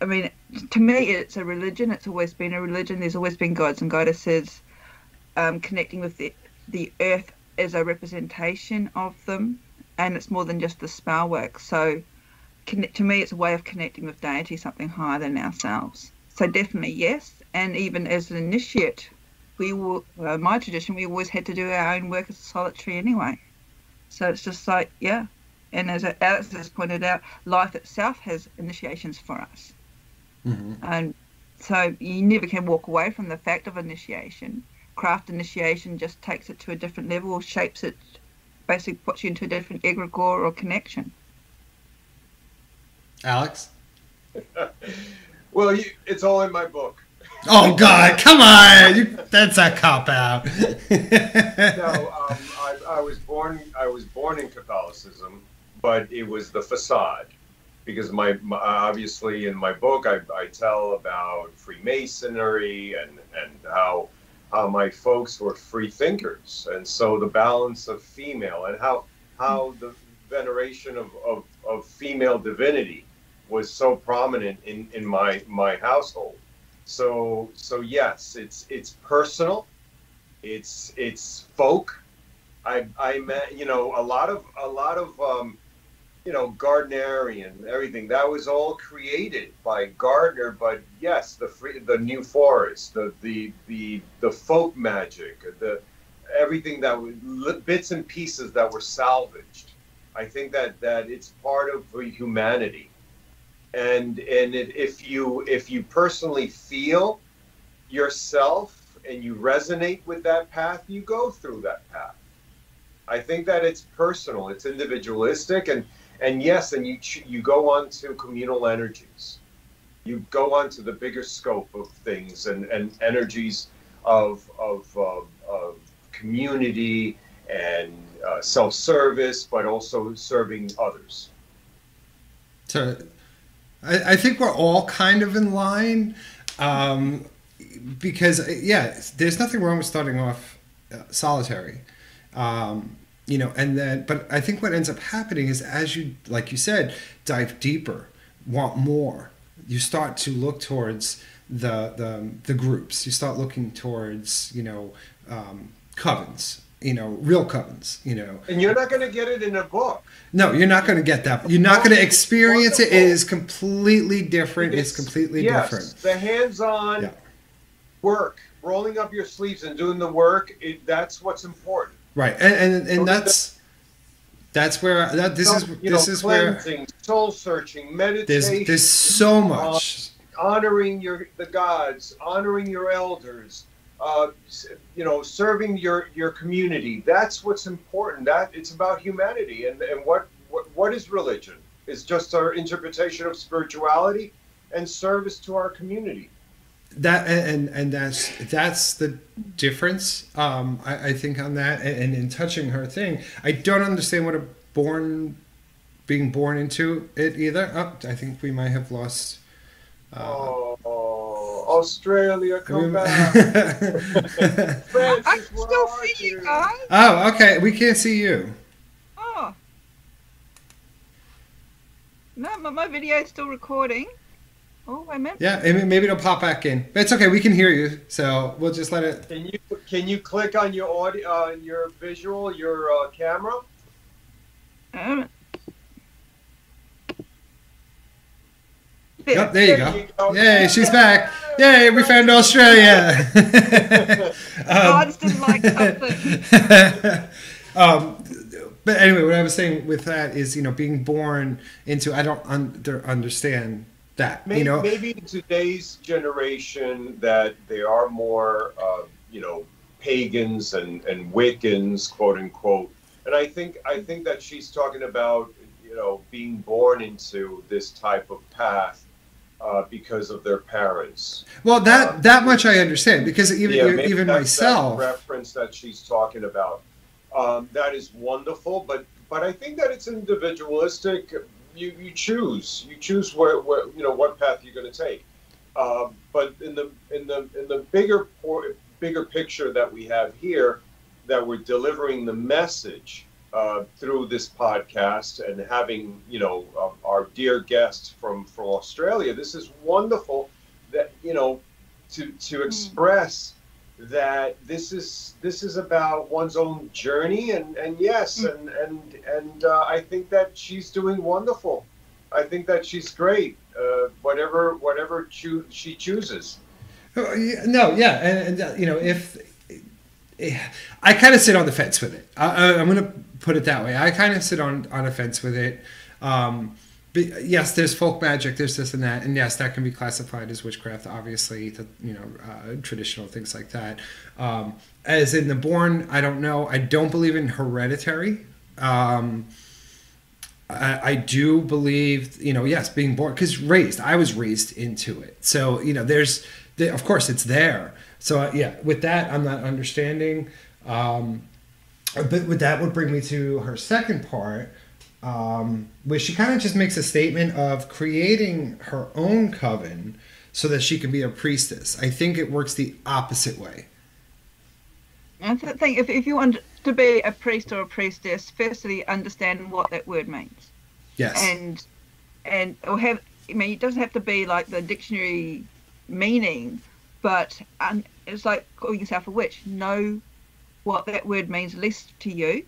I mean, to me, it's a religion. It's always been a religion. There's always been gods and goddesses um, connecting with the the earth as a representation of them, and it's more than just the spell work. So, connect, to me, it's a way of connecting with deity, something higher than ourselves. So definitely yes, and even as an initiate, we will. Well, my tradition, we always had to do our own work as a solitary anyway. So it's just like yeah, and as Alex has pointed out, life itself has initiations for us, Mm-hmm. and so you never can walk away from the fact of initiation. Craft initiation just takes it to a different level, shapes it, basically puts you into a different egregore or connection. Alex. Well, you, it's all in my book. Oh God, come on! You, that's a cop out. no, um, I, I was born. I was born in Catholicism, but it was the facade. Because my, my obviously in my book I, I tell about Freemasonry and and how how my folks were free thinkers, and so the balance of female and how how the veneration of, of, of female divinity was so prominent in, in my my household. So so yes, it's it's personal, it's it's folk. I I met you know a lot of a lot of um, you know Gardnerian everything that was all created by Gardner. But yes, the free, the New Forest, the the the the folk magic, the everything that was bits and pieces that were salvaged. I think that that it's part of humanity and and it, if you if you personally feel yourself and you resonate with that path you go through that path i think that it's personal it's individualistic and and yes and you you go on to communal energies you go on to the bigger scope of things and and energies of of, of, of community and uh, self-service but also serving others so I, I think we're all kind of in line um, because, yeah, there's nothing wrong with starting off uh, solitary. Um, you know, and then, but I think what ends up happening is as you, like you said, dive deeper, want more, you start to look towards the the, the groups. You start looking towards, you know, um, covens you know, real covens, you know. And you're not going to get it in a book. No, you're not going to get that. You're not going to experience it. It is completely different. It's, it's completely yes, different. The hands-on yeah. work, rolling up your sleeves and doing the work, it, that's what's important. Right. And and, and that's that's where that this is you this know, is cleansing, where soul searching, meditation. There's there's so much uh, honoring your the gods, honoring your elders, uh, you know, serving your your community. That's what's important. That it's about humanity, and and what what, what is religion? Is just our interpretation of spirituality and service to our community. That and and that's that's the difference. Um, I, I think on that, and, and in touching her thing, I don't understand what a born being born into it either. Oh, I think we might have lost. Uh, oh Australia, come back. Frances, I still see you guys. Oh, okay. We can't see you. Oh. No, my, my video is still recording. Oh, I meant. Yeah, maybe it'll pop back in. But it's okay. We can hear you, so we'll just let it. Can you can you click on your audio, uh, your visual, your uh, camera? Um, Yep, there you go. go. Yay, she's back. Yay, we found Australia. um, like something. um, but anyway, what I was saying with that is, you know, being born into, I don't under, understand that. Maybe, you know, maybe in today's generation that they are more, uh, you know, pagans and and Wiccans, quote unquote. And I think I think that she's talking about, you know, being born into this type of path uh, because of their parents. Well, that uh, that much I understand because even yeah, even myself that reference that she's talking about um, that is wonderful, but but I think that it's individualistic. You you choose you choose where, where you know what path you're going to take. Uh, but in the in the in the bigger bigger picture that we have here, that we're delivering the message uh, through this podcast and having you know uh, our dear guests from from Australia. This is wonderful that you know to to hmm. express mm. That this is this is about one's own journey and and yes mm. and and and uh, I think that she's doing wonderful. I think that she's great. Uh, whatever whatever she chooses. Oh, no, yeah, and, and uh, you know if I kind of sit on the fence with it. I, am going to put it that way. I kind of sit on on a fence with it. Um, but yes, there's folk magic, there's this and that, and yes, that can be classified as witchcraft. Obviously, the, you know, uh, traditional things like that. Um, as in the born, I don't know. I don't believe in hereditary. Um, I, I, do believe, you know, yes, being born because raised. I was raised into it, so you know, there's, of course, it's there. So uh, yeah, with that, I'm not understanding. Um, but with that would bring me to her second part, um, where she kind of just makes a statement of creating her own coven so that she can be a priestess. I think it works the opposite way. I think if, if you want to be a priest or a priestess, firstly understand what that word means. Yes. And and or have I mean it doesn't have to be like the dictionary meaning, but um, it's like calling yourself a witch. Know what that word means, at least to you,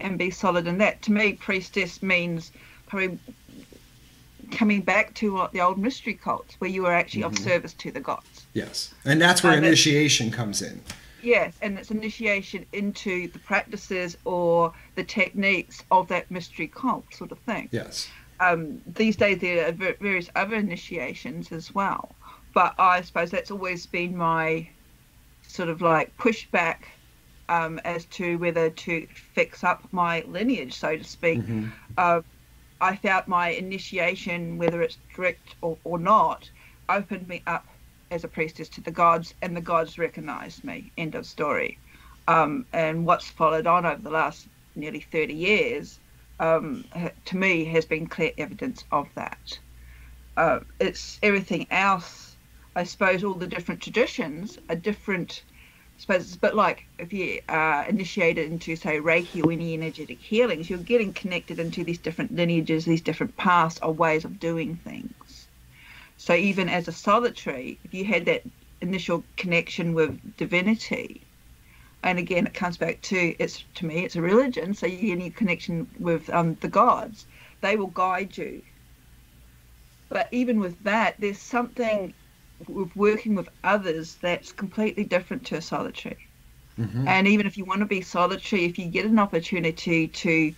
and be solid in that. To me, priestess means probably coming back to what the old mystery cults, where you are actually Mhm. of service to the gods. Yes. And that's where that's- initiation comes in. Yes, and it's initiation into the practices or the techniques of that mystery cult sort of thing. Yes. Um, these days there are various other initiations as well, but I suppose that's always been my sort of like pushback um, as to whether to fix up my lineage, so to speak. Mm-hmm. Uh, I felt my initiation, whether it's direct or, or not, opened me up as a priestess to the gods, and the gods recognized me. End of story. Um, and what's followed on over the last nearly 30 years, um, to me, has been clear evidence of that. Uh, it's everything else. I suppose all the different traditions are different. Suppose it's a bit like if you are initiated into, say, Reiki or any energetic healings, you're getting connected into these different lineages, these different paths or ways of doing things. So even as a solitary, if you had that initial connection with divinity, and again it comes back to it's to me it's a religion, so you get any connection with um, the gods, they will guide you. But even with that, there's something working with others that's completely different to a solitary. Mm-hmm. And even if you want to be solitary, if you get an opportunity to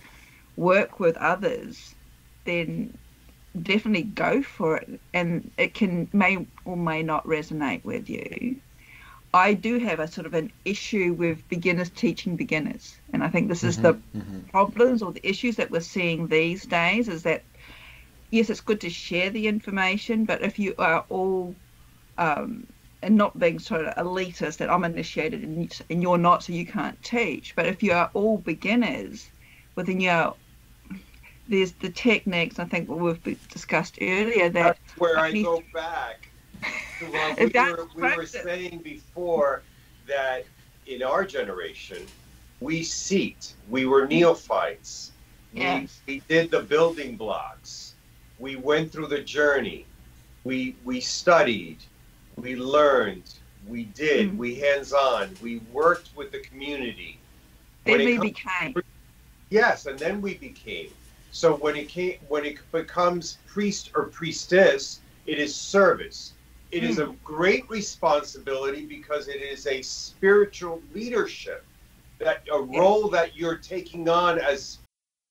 work with others, then definitely go for it. And it can may or may not resonate with you. I do have a sort of an issue with beginners teaching beginners, and I think this is the problems or the issues that we're seeing these days. Is that yes, it's good to share the information, but if you are all um, and not being sort of elitist that I'm initiated and, and you're not, so you can't teach. But if you are all beginners, well then you're there's the techniques. I think what we've discussed earlier that That's where I go back to what we, were, we were saying before that in our generation, we seeked, we were neophytes. Yes. We, we did the building blocks. We went through the journey. We we studied. We learned. We did. Mm. We hands on. We worked with the community. then When we became. Yes, and then we became. So when it came, when it becomes priest or priestess, it is service. It is a great responsibility because it is a spiritual leadership, that a role that you're taking on as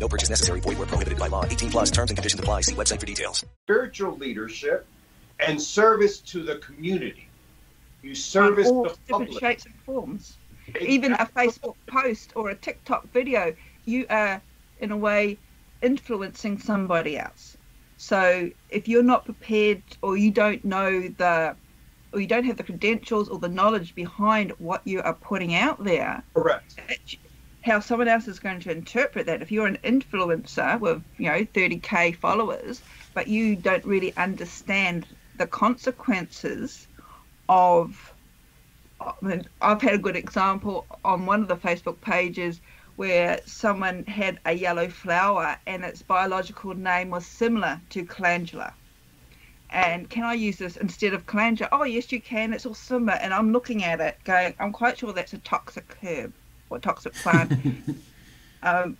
No purchase necessary. Void where prohibited by law. 18 plus terms and conditions apply. See website for details. spiritual leadership and service to the community. You service all the different public. shapes and forms. Even a Facebook post or a TikTok video, you are in a way influencing somebody else. So if you're not prepared or you don't know the or you don't have the credentials or the knowledge behind what you are putting out there, correct. How someone else is going to interpret that. If you're an influencer with, you know, 30k followers, but you don't really understand the consequences of I mean, I've had a good example on one of the Facebook pages where someone had a yellow flower and its biological name was similar to calendula. And can I use this instead of calendula? Oh, yes, you can. It's all similar. And I'm looking at it going, I'm quite sure that's a toxic herb or toxic plant. um,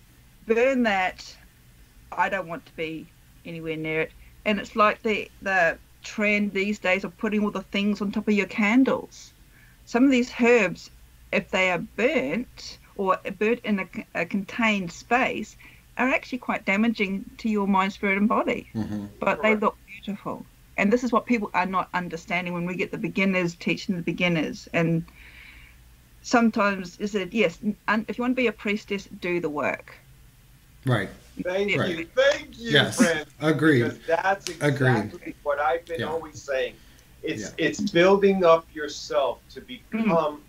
burn that. I don't want to be anywhere near it. And it's like the, the trend these days of putting all the things on top of your candles. Some of these herbs, if they are burnt or burnt in a, a contained space, are actually quite damaging to your mind, spirit, and body. Mm-hmm. But they look beautiful. And this is what people are not understanding when we get the beginners teaching the beginners. And sometimes is it yes, and if you want to be a priestess, do the work. Right. Thank Right. you, thank you, Yes. friend. Agreed. Because that's exactly Agreed. what I've been Yeah. always saying. It's Yeah. it's building up yourself to become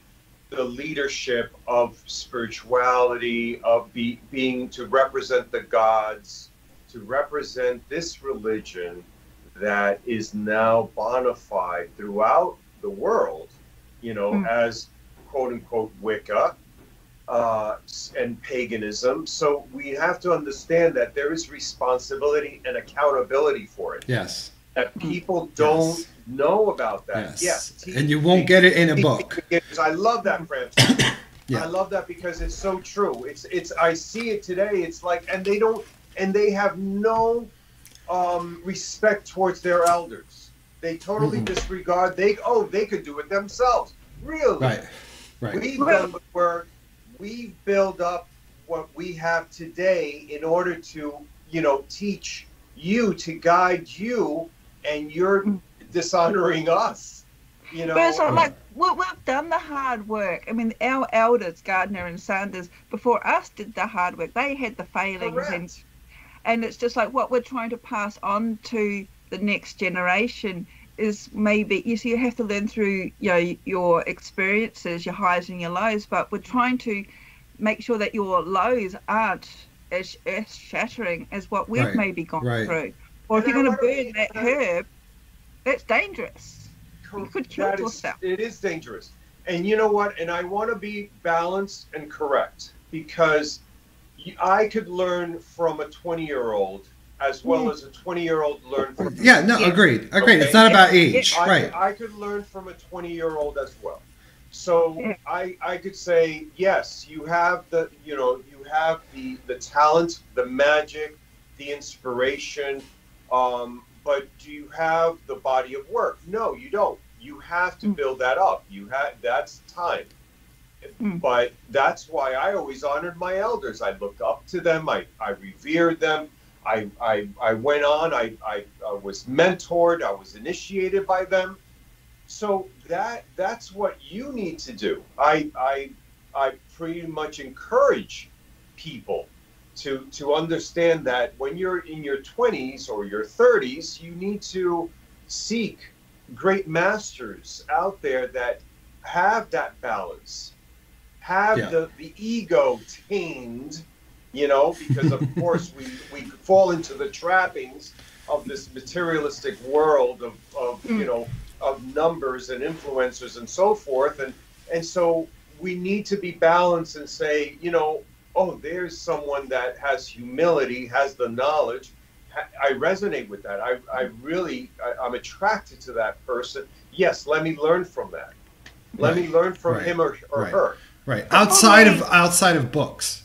the leadership of spirituality, of be, being to represent the gods, to represent this religion that is now bona fide throughout the world, you know, Mm. as quote unquote Wicca uh, and paganism. So we have to understand that there is responsibility and accountability for it. Yes. That people don't Yes. know about that. Yes. Yes. And you won't get it in a book. I love that, Frances. Yeah. I love that because it's so true. It's it's I see it today. It's like and they don't and they have no um, respect towards their elders. They totally Mhm. disregard. They oh they could do it themselves. Really? Right. Right. We've done the work. We build up what we have today in order to, you know, teach you to guide you, and you're dishonoring us. You know, But it's not like we, we've done the hard work. I mean, our elders, Gardner and Sanders, before us did the hard work. They had the failings, and and it's just like what we're trying to pass on to the next generation is maybe you see you have to learn through you know your experiences, your highs and your lows, but we're trying to make sure that your lows aren't as, as shattering as what we've Right, maybe gone right. through. Or if you're going to burn be- that herb, that's dangerous. You could kill That is- yourself. it is dangerous. And you know what? And I want to be balanced and correct because I could learn from a 20 year old as well as a 20 year old learn from Yeah, no, Yeah. agreed. Agreed. It's not about age. I, Right. I could learn from a 20 year old as well. So I, I could say, yes, you have the, you know, you have the, the talent, the magic, the inspiration, um, but do you have the body of work? No, you don't. You have to Mm. build that up. You have, that's time. Mm. But that's why I always honored my elders. I looked up to them. I, I revered them. I, I, I went on. I, I, I was mentored. I was initiated by them. So that that's what you need to do. I, I, I pretty much encourage people to to understand that when you're in your 20s or your 30s, you need to seek great masters out there that have that balance, have Yeah. the, the ego tamed, you know, because of course we, we fall into the trappings of this materialistic world of, of you mm. know of numbers and influencers and so forth. And and so we need to be balanced and say you know oh there's someone that has humility has the knowledge. I resonate with that. I, I really I, i'm attracted to that person. Yes let me learn from that. Let me learn from right, him or, or right. her. Right. Outside of outside of books.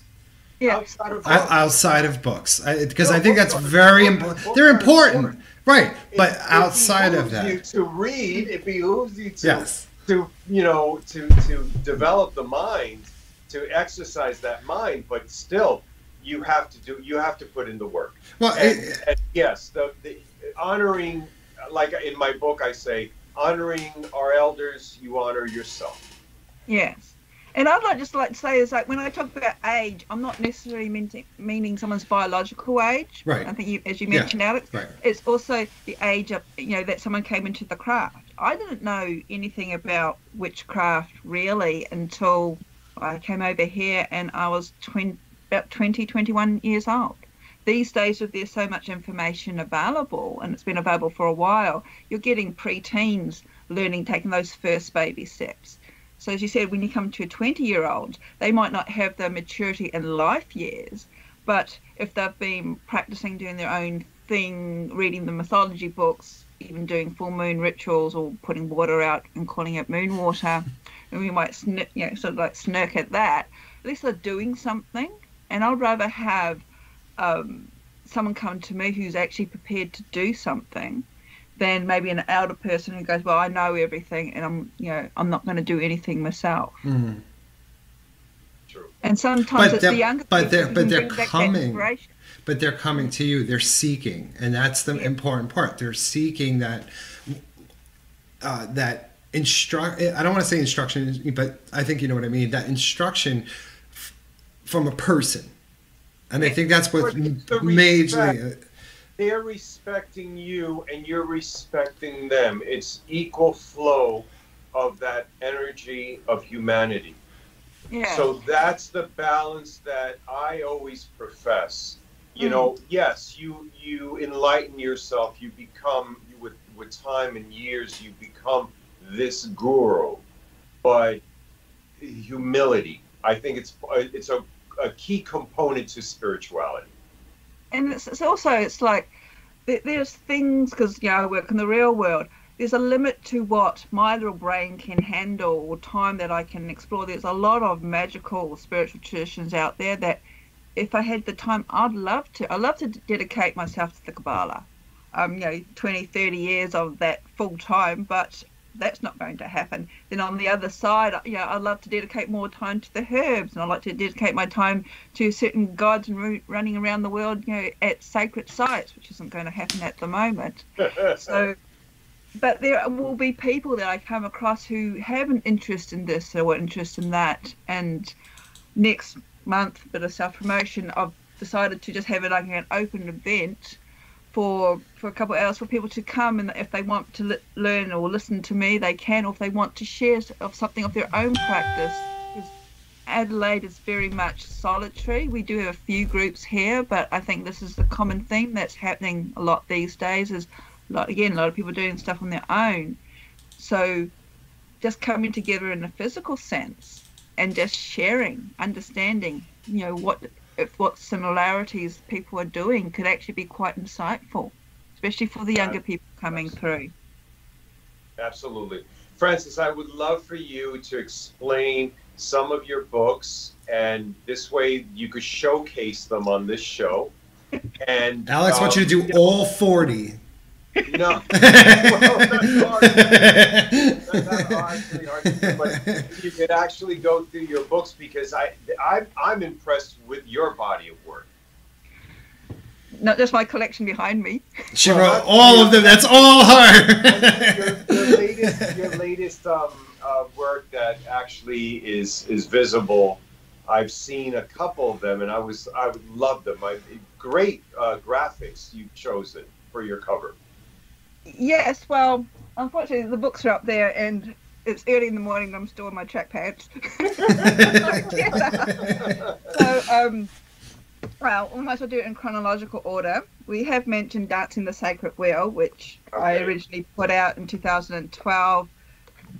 Yeah. outside of O- outside of books because I, No, think that's very important. They're important, important. right? It- But it outside of behooves you that, to read it behooves you to Yes. to you know to to develop the mind to exercise that mind but still you have to do you have to put in the work well, and, it, and yes the, the honoring like in my book i say honoring our elders you honor yourself Yes. And I'd like just like to say is like when I talk about age, I'm not necessarily meaning, meaning someone's biological age. Right. I think you, as you Yeah, mentioned, Alex, right. it's also the age of you know that someone came into the craft. I didn't know anything about witchcraft really until I came over here and I was 20, about 20, 21 years old. These days, with there's so much information available, and it's been available for a while, you're getting pre-teens learning, taking those first baby steps. So as you said, when you come to a 20 year old, they might not have the maturity in life years, but if they've been practicing doing their own thing, reading the mythology books, even doing full moon rituals or putting water out and calling it moon water, and we might sn- you know, sort of like smirk at that, at least they're doing something. And I'd rather have um, someone come to me who's actually prepared to do something than maybe an elder person who goes, "Well, I know everything, and I'm, you know, I'm not going to do anything myself." Mhm. And sometimes it's the younger but they're but they're bring back that coming. but they're coming to you. They're seeking. And that's the important part. They're seeking that uh, that instruct i don't want to say instruction but i think you know what i mean. That instruction f- from a person. And i think that's what The majorly respect. They're respecting you and you're respecting them. It's equal flow of that energy of humanity. Yeah. So that's the balance that I always profess. You Mm. know, yes, you you enlighten yourself. You become you, with with time and years. You become this guru, but humility. I think it's it's a, a key component to spirituality. And it's, it's also it's like there's things because you know I work in the real world. There's a limit to what my little brain can handle or time that I can explore. There's a lot of magical spiritual traditions out there that, if I had the time, I'd love to. I'd love to dedicate myself to the Kabbalah. Um, you know, 20, 30 years of that full time, but that's not going to happen. Then on the other side, you know, I'd love to dedicate more time to the herbs, and I'd like to dedicate my time to certain gods and ru- running around the world, you know, at sacred sites, which isn't going to happen at the moment. So, but there will be people that I come across who have an interest in this or an interest in that, and next month, bit of self promotion, I've decided to just have it like an open event for for a couple of hours for people to come and if they want to learn or listen to me they can or if they want to share of something of their own practice. Adelaide is very much solitary. We do have a few groups here but I think this is the common theme that's happening a lot these days is a lot again a lot of people doing stuff on their own. So just coming together in a physical sense and just sharing understanding you know what what similarities people are doing could actually be quite insightful, especially for the younger people coming through. Absolutely. Frances, I would love for you to explain some of your books, and this way you could showcase them on this show. And alex wants um, you to do all 40 No. well, that's hard. That's not hard, pretty hard do, but you could actually go through your books because I, I, I'm impressed with your body of work. Not just my collection behind me. she wrote all of them that's all her your, your latest, your latest um, uh, work that actually is is visible. I've seen a couple of them, and I was I would love them. I, great uh, graphics you've chosen for your cover. Yes, well, unfortunately, the books are up there, and it's early in the morning. and I'm still in my track pants. so, um, well, we might as well do it in chronological order. We have mentioned Dancing the Sacred Wheel, which I originally put out in 2012,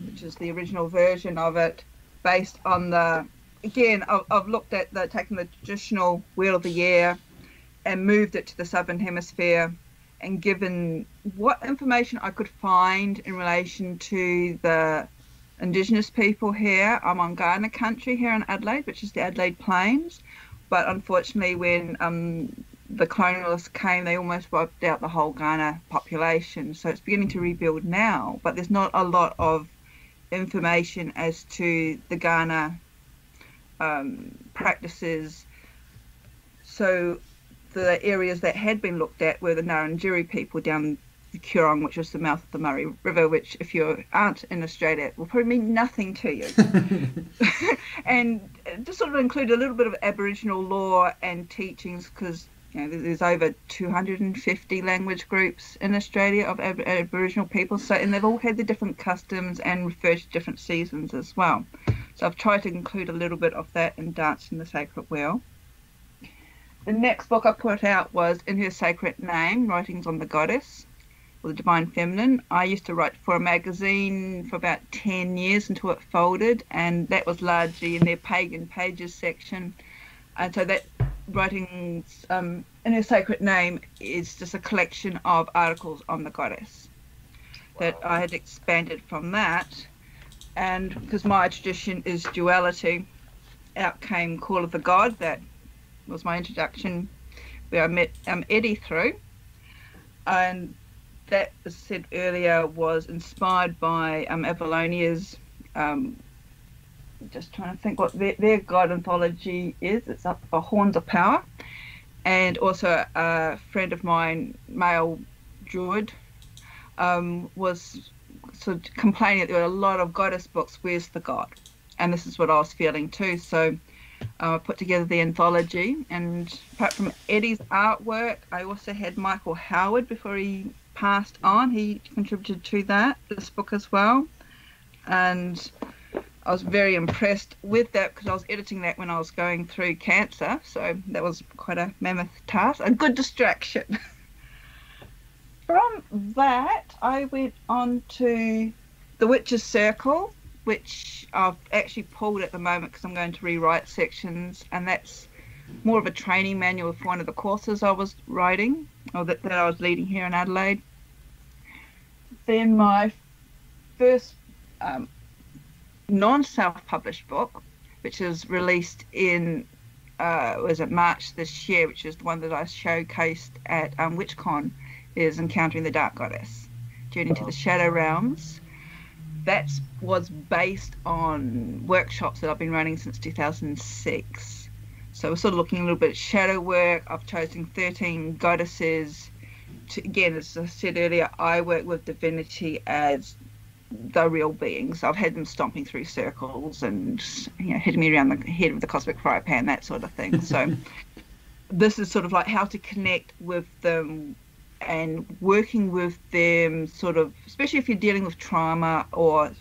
which is the original version of it, based on the. Again, I've, I've looked at the taking the traditional Wheel of the Year and moved it to the Southern Hemisphere and given what information I could find in relation to the Indigenous people here. I'm on Kaurna country here in Adelaide, which is the Adelaide Plains. But unfortunately, when um, the colonialists came, they almost wiped out the whole Kaurna population. So it's beginning to rebuild now, but there's not a lot of information as to the Kaurna um, practices. So the areas that had been looked at were the Ngarrindjeri people down the Coorong, which is the mouth of the Murray River, which, if you aren't in Australia, will probably mean nothing to you. and just sort of include a little bit of Aboriginal law and teachings because you know, there's over 250 language groups in Australia of Ab- Aboriginal people, so and they've all had their different customs and refer to different seasons as well. So I've tried to include a little bit of that in Dancing the Sacred Wheel. The next book I put out was In Her Sacred Name, Writings on the Goddess or the Divine Feminine. I used to write for a magazine for about 10 years until it folded, and that was largely in their pagan pages section. And so that writings um, in her sacred name is just a collection of articles on the goddess that I had expanded from that. And because my tradition is duality, out came Call of the God that was my introduction where I met um, Eddie through. And that, as said earlier, was inspired by um. Um, just trying to think what their, their God anthology is. It's up for Horns of Power. And also a friend of mine, male druid, um, was sort of complaining that there were a lot of goddess books. Where's the God? And this is what I was feeling too. So uh, put together the anthology. And apart from Eddie's artwork, I also had Michael Howard before he passed on. He contributed to that this book as well, and I was very impressed with that because I was editing that when I was going through cancer. So that was quite a mammoth task, a good distraction. From that, I went on to the Witch's Circle, which I've actually pulled at the moment because I'm going to rewrite sections, and that's more of a training manual for one of the courses I was writing, or that, that I was leading here in Adelaide. Then my first um, non-self-published book, which is released in uh, was it March this year, which is the one that I showcased at um, WitchCon, is Encountering the Dark Goddess, Journey to the Shadow Realms that was based on workshops that I've been running since 2006. So we're sort of looking a little bit at shadow work. I've chosen 13 goddesses. To, again, as I said earlier, I work with divinity as the real beings. I've had them stomping through circles and you know hitting me around the head with the cosmic fry pan, that sort of thing. So this is sort of like how to connect with them and working with them sort of especially if you're dealing with trauma or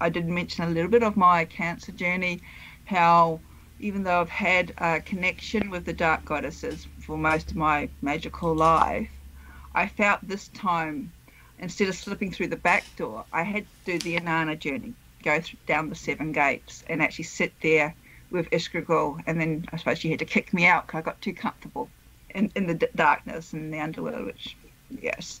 i did mention a little bit of my cancer journey how even though i've had a connection with the dark goddesses for most of my magical life i felt this time instead of slipping through the back door i had to do the inanna journey go through, down the seven gates and actually sit there with Ereshkigal, and then I suppose she had to kick me out because I got too comfortable in, in the darkness and the underworld, which yes.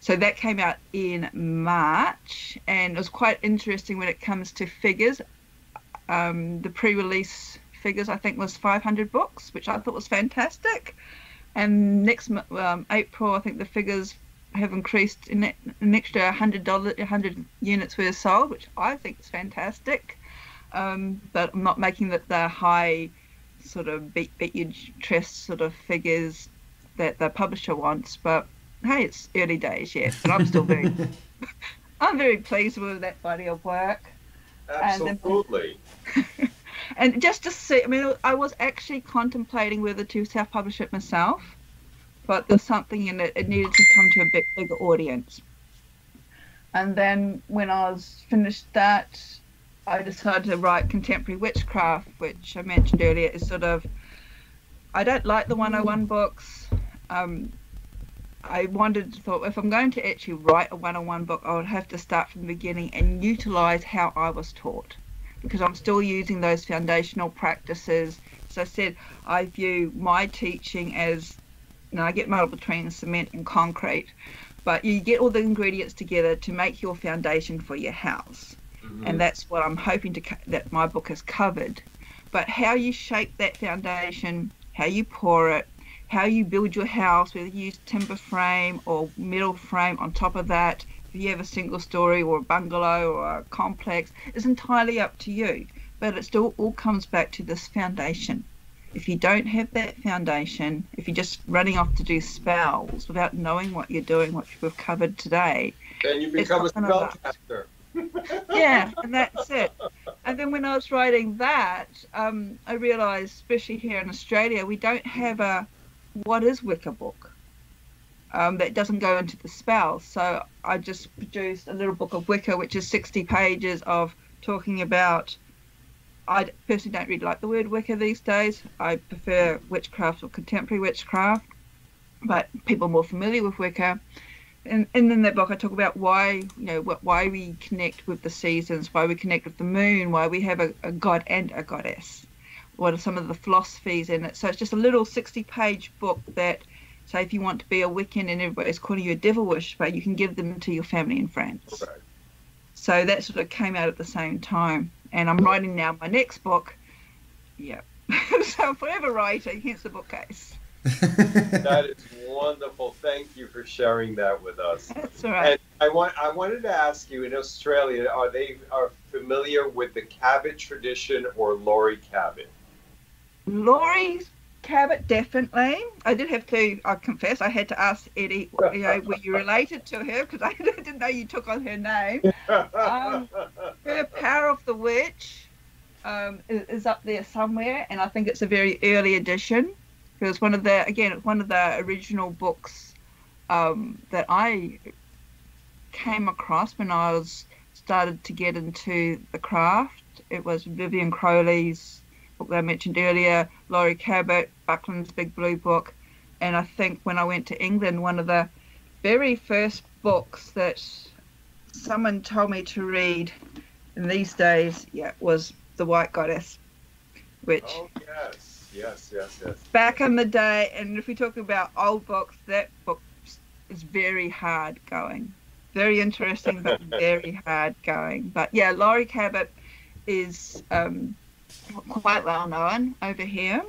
So that came out in March, and it was quite interesting when it comes to figures. Um, the pre-release figures, I think, was 500 books, which I thought was fantastic. And next um, April, I think the figures have increased in an extra 100 dollars, 100 units were sold, which I think is fantastic. Um, but I'm not making that the high sort of beat beat your chest sort of figures that the publisher wants. But hey, it's early days yet, but I'm still very, I'm very pleased with that body of work. Absolutely. And, and just to see, I mean, I was actually contemplating whether to self-publish it myself, but there's something in it; it needed to come to a bit bigger audience. And then when I was finished that, I decided to write contemporary witchcraft, which I mentioned earlier is sort of. I don't like the 101 books. Um, I to thought if I'm going to actually write a 101 book, I would have to start from the beginning and utilize how I was taught, because I'm still using those foundational practices. As I said, I view my teaching as, you know, I get muddled between cement and concrete, but you get all the ingredients together to make your foundation for your house and mm. that's what I'm hoping to that my book has covered. But how you shape that foundation, how you pour it, how you build your house, whether you use timber frame or metal frame on top of that, if you have a single story or a bungalow or a complex, is entirely up to you. But it still all comes back to this foundation. if you don't have that foundation, if you're just running off to do spells without knowing what you're doing, what we've covered today, then you become a spellcaster. Yeah, and that's it. And then when I was writing that, um, I realised, especially here in Australia, we don't have a what is Wicca book um, that doesn't go into the spells. So I just produced a little book of Wicca, which is 60 pages of talking about. I personally don't really like the word Wicca these days. I prefer witchcraft or contemporary witchcraft, but people more familiar with Wicca and, and in that book I talk about why you know why we connect with the seasons, why we connect with the moon, why we have a, a god and a goddess. What are some of the philosophies in it? So it's just a little sixty-page book that, say, if you want to be a Wiccan and everybody's calling you a devil worshiper, you can give them to your family and friends. Right. So that sort of came out at the same time, and I'm writing now my next book. Yeah, so I'm forever writing. hence the bookcase that is wonderful. Thank you for sharing that with us. That's all right. And I want I wanted to ask you in Australia, are they are familiar with the Cabot tradition or Laurie Cabot? Laurie Cabot, definitely. I did have to. I confess, I had to ask Eddie. You know, were you related to her? Because I didn't know you took on her name. Um, her Power of the Witch um, is, is up there somewhere, and I think it's a very early edition. It was one of the again one of the original books um, that I came across when I was started to get into the craft. It was Vivianne Crowley's book that I mentioned earlier, Laurie Cabot, Buckland's Big Blue Book, and I think when I went to England, one of the very first books that someone told me to read in these days, yeah, was The White Goddess, which. Oh yes yes, yes, yes. Back in the day, and if we talk about old books, that book is very hard going. Very interesting, but very hard going. But yeah, Laurie Cabot is um, quite well known over here.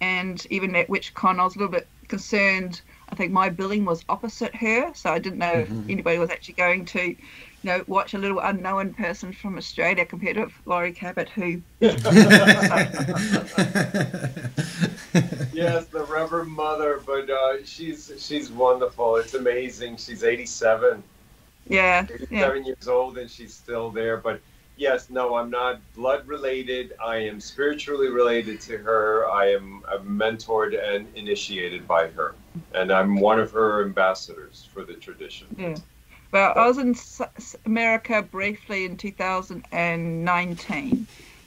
And even at WitchCon, I was a little bit concerned. I think my billing was opposite her, so I didn't know mm-hmm. if anybody was actually going to you know, watch a little unknown person from Australia compared to Laurie Cabot, who. yes, the Reverend Mother, but uh, she's she's wonderful. It's amazing. She's 87. Yeah. 87 yeah. years old, and she's still there. But yes, no, I'm not blood related. I am spiritually related to her. I am mentored and initiated by her, and I'm one of her ambassadors for the tradition. Yeah. Well, I was in America briefly in 2019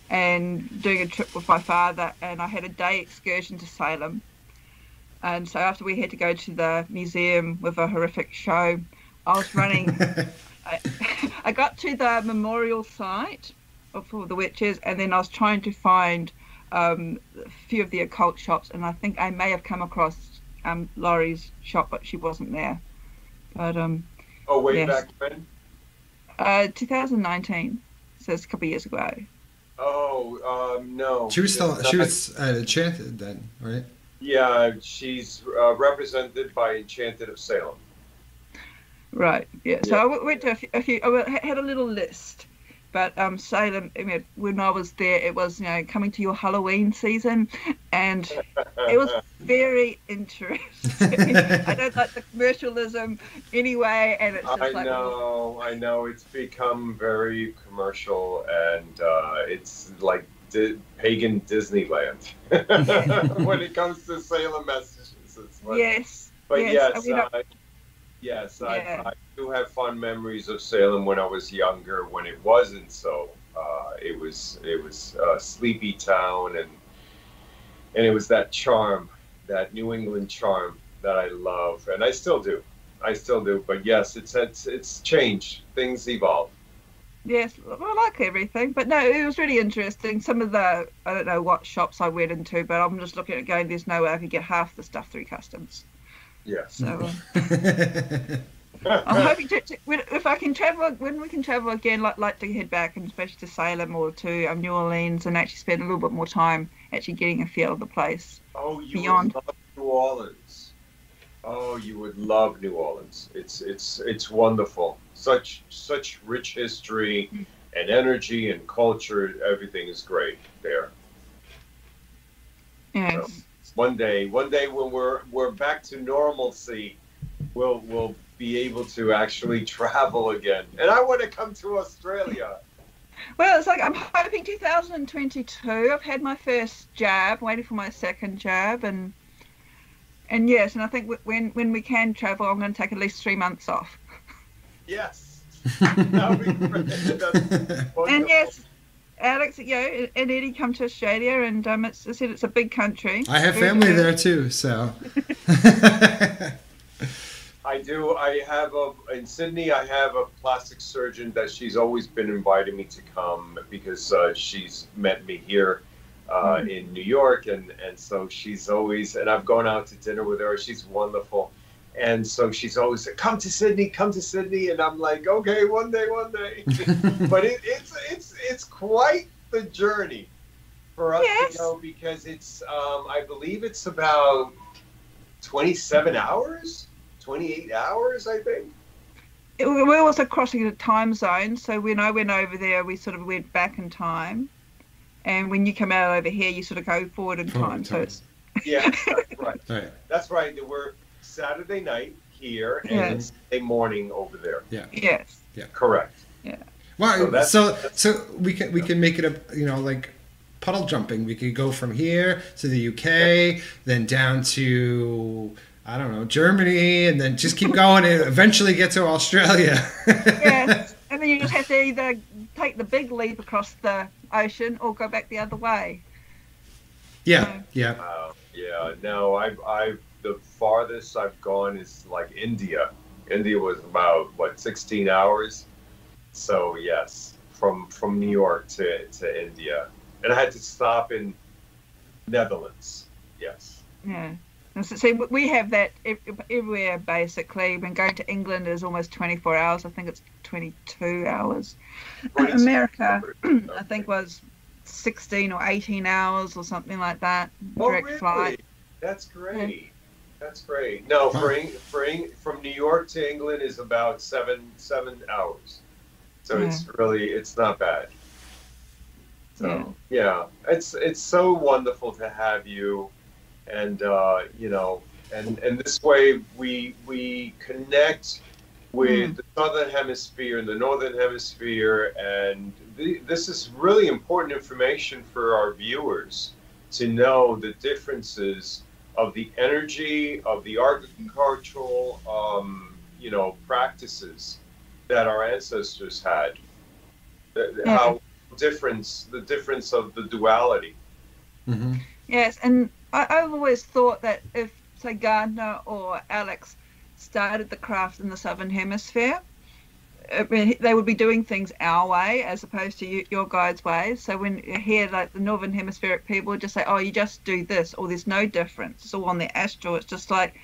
and doing a trip with my father, and I had a day excursion to Salem. And so after we had to go to the museum with a horrific show, I was running. I, I got to the memorial site for the witches, and then I was trying to find um, a few of the occult shops, and I think I may have come across um, Laurie's shop, but she wasn't there. But um, Oh, way yes. back when? Uh, 2019. So it's a couple years ago. Oh, um, no. She was still she was uh, enchanted then, right? Yeah, she's uh, represented by Enchanted of Salem. Right. Yeah. So yeah. I went to a few, a few. I had a little list but um, Salem, I mean, when I was there, it was you know coming to your Halloween season, and it was very interesting. I don't like the commercialism anyway, and it's just I like. know, I know, it's become very commercial, and uh, it's like di- pagan Disneyland when it comes to Salem, Massachusetts. But, yes. But yes, yes, I mean, uh, yes, yeah. I, I do have fond memories of Salem when I was younger, when it wasn't so. Uh, it was it was a sleepy town, and and it was that charm, that New England charm that I love, and I still do. I still do. But yes, it's it's it's changed. Things evolve. Yes, I like everything, but no, it was really interesting. Some of the I don't know what shops I went into, but I'm just looking at going. There's no way I could get half the stuff through customs. Yes. So. Uh, I'm hoping to, to, if I can travel when we can travel again, like like to head back and especially to Salem or to um, New Orleans and actually spend a little bit more time actually getting a feel of the place. Oh, you beyond. would love New Orleans. Oh, you would love New Orleans. It's it's it's wonderful. Such such rich history and energy and culture. Everything is great there. Yes. So one day, one day when we're we're back to normalcy, we'll we'll be able to actually travel again. And I want to come to Australia. Well, it's like I'm hoping 2022. I've had my first jab, waiting for my second jab, and and yes, and I think when when we can travel, I'm going to take at least three months off. Yes. That would be great. That's And yes, Alex, you know, and Eddie come to Australia, and um, it's I said it's a big country. I have family there too, so I do. I have a in Sydney. I have a plastic surgeon that she's always been inviting me to come because uh, she's met me here uh, in New York, and and so she's always and I've gone out to dinner with her. She's wonderful, and so she's always like, "Come to Sydney, come to Sydney," and I'm like, "Okay, one day, one day." but it, it's it's it's quite the journey for us Yes. to go because it's um, I believe it's about 27 hours, 28 hours, I think. It- we're also crossing a time zone, so when I went over there, we sort of went back in time, and when you come out over here, you sort of go forward in Forward time. in So it's Yeah, that's right. right. That's right. There were Saturday night here and Yes. Sunday morning over there. Yeah. yes, Yeah. Correct. Yeah. Well, So so that's- so, we can we can make it a you know like puddle jumping. We could go from here to the UK, then down to I don't know Germany, and then just keep going and eventually get to Australia. yes, and then you just have to either take the big leap across the ocean or go back the other way. yeah, yeah. Uh, yeah. No, I've I've the farthest I've gone is like India. India was about what 16 hours. So yes, from from New York to to India, and I had to stop in Netherlands. Yes. Yeah. And so, see, we have that everywhere basically. When going to England is almost 24 hours. I think it's 22 hours. 22 America. I think, was 16 or 18 hours or something like that. Oh, Direct really? flight. That's great. That's great. No, for, for from New York to England is about seven seven hours. So it's really it's not bad. So yeah. it's it's so wonderful to have you, and uh, you know, and and this way we we connect with the southern hemisphere and the northern hemisphere, and the, this is really important information for our viewers to know the differences of the energy of the agricultural, um, you know, practices that our ancestors had. The- the- Yeah. How difference the difference of the duality. Mm-hmm. Yes, and I, I've always thought that if, say, Gardner or Alex started the craft in the southern hemisphere, I mean, they would be doing things our way as opposed to you, your guide's ways. So when you hear like the northern hemispheric people just say, "Oh, you just do this," or "There's no difference," it's all on the astral. It's just like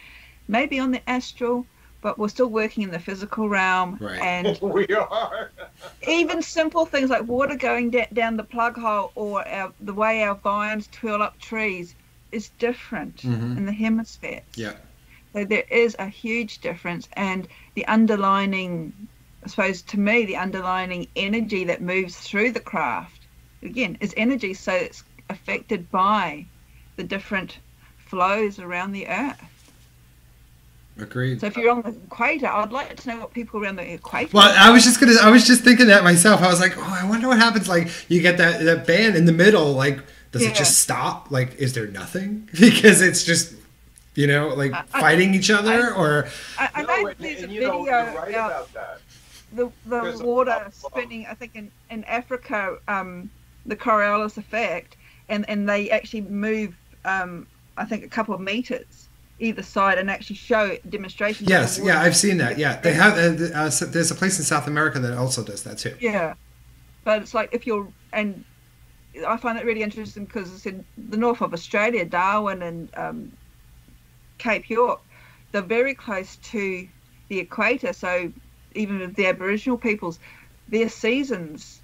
maybe on the astral, but we're still working in the physical realm, Right. and we are. even simple things like water going da- down the plug hole or our, the way our vines twirl up trees is different Mhm. in the hemispheres. Yeah. So there is a huge difference, and the underlining, I suppose, to me, the underlining energy that moves through the craft, again, is energy, so it's affected by the different flows around the earth. Agreed. So if you're on the equator, I'd like to know what people around the equator. Well, I was just gonna. I was just thinking that myself. I was like, oh, I wonder what happens. Like, you get that that band in the middle. Like, does Yeah. it just stop? Like, is there nothing? Because it's just, you know, like I- I- fighting each other, or I, I No, know and- there's and a you know, video you're right out about that. the the There's water spinning. I think in, in Africa, um, the Coriolis effect, and and they actually move. Um, I think a couple of meters either side, and actually show demonstrations. yes, yeah. I've seen that. Yeah, they have. Uh, uh, so there's a place in South America that also does that too. Yeah, but it's like if you're and I find that really interesting because it's in the north of Australia, Darwin and um, Cape York. They're very close to the equator, so even with the Aboriginal peoples, their seasons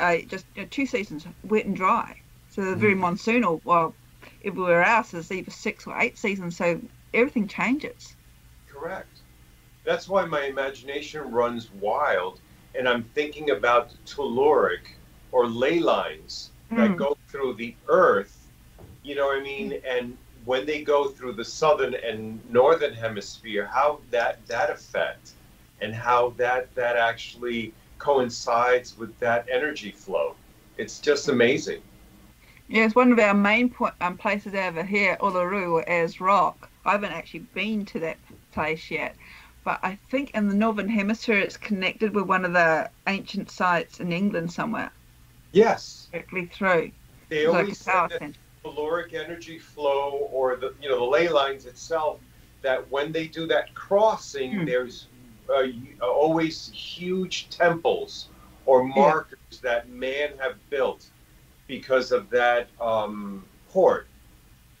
are just you know, two seasons, wet and dry. So they're very monsoonal. While everywhere else is either six or eight seasons, so everything changes. Correct. That's why my imagination runs wild, and I'm thinking about telluric or ley lines that Mm. go through the earth You know what I mean? And when they go through the southern and northern hemisphere, how that that effect and how that that actually coincides with that energy flow. It's just amazing. Yeah, it's one of our main point, um, places over here, Uluru or Ayers Rock. I haven't actually been to that place yet, but I think in the northern hemisphere it's connected with one of the ancient sites in England somewhere. Yes. Directly through. They like always say power that telluric energy flow or the you know the ley lines itself that when they do that crossing Hmm. there's uh, uh, always huge temples or markers that man have built because of that um, port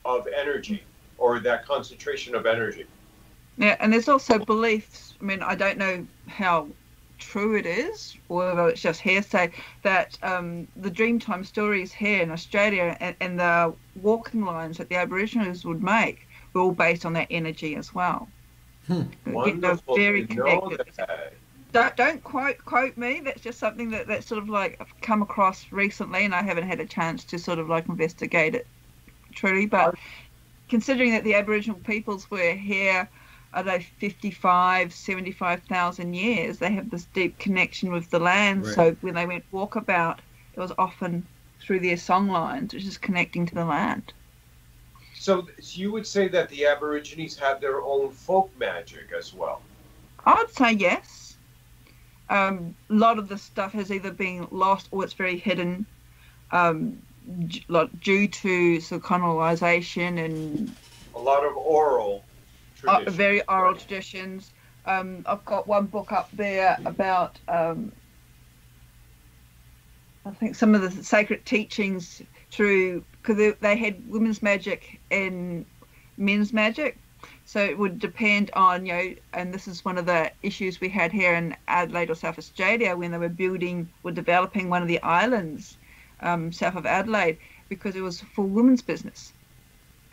of energy or that concentration of energy. Yeah, and there's also beliefs. I mean, I don't know how true it is, or whether it's just hearsay, that um, the Dreamtime stories here in Australia and, and the walking lines that the Aboriginals would make were all based on that energy as well. You know, Wonderful very connected. Don't, don't quote quote me. That's just something that that sort of like I've come across recently, and I haven't had a chance to sort of like investigate it truly. But considering that the Aboriginal peoples were here, I don't know, 55, 75,000 years, they have this deep connection with the land. Right. So when they went walkabout, it was often through their song lines, which is connecting to the land. So you would say that the Aborigines have their own folk magic as well. I would say yes. Um, a lot of the stuff has either been lost or it's very hidden, um, due to sort of colonization and A lot of oral uh, very oral traditions. Um, I've got one book up there about, um, I think, some of the sacred teachings through, because they, they had women's magic and men's magic. So it would depend on, you know, and this is one of the issues we had here in Adelaide or South Australia when they were building were developing one of the islands um, south of Adelaide because it was for women's business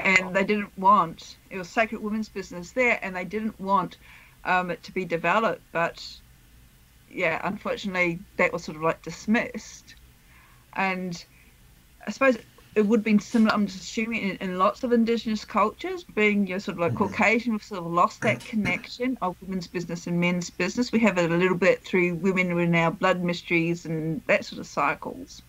and they didn't want it was sacred women's business there and they didn't want um, it to be developed but yeah unfortunately that was sort of like dismissed. And i suppose it would have been similar i'm just assuming in, in lots of indigenous cultures being you know, sort of like caucasian we've sort of lost that connection of women's business and men's business. We have it a little bit through women in our blood mysteries and that sort of cycles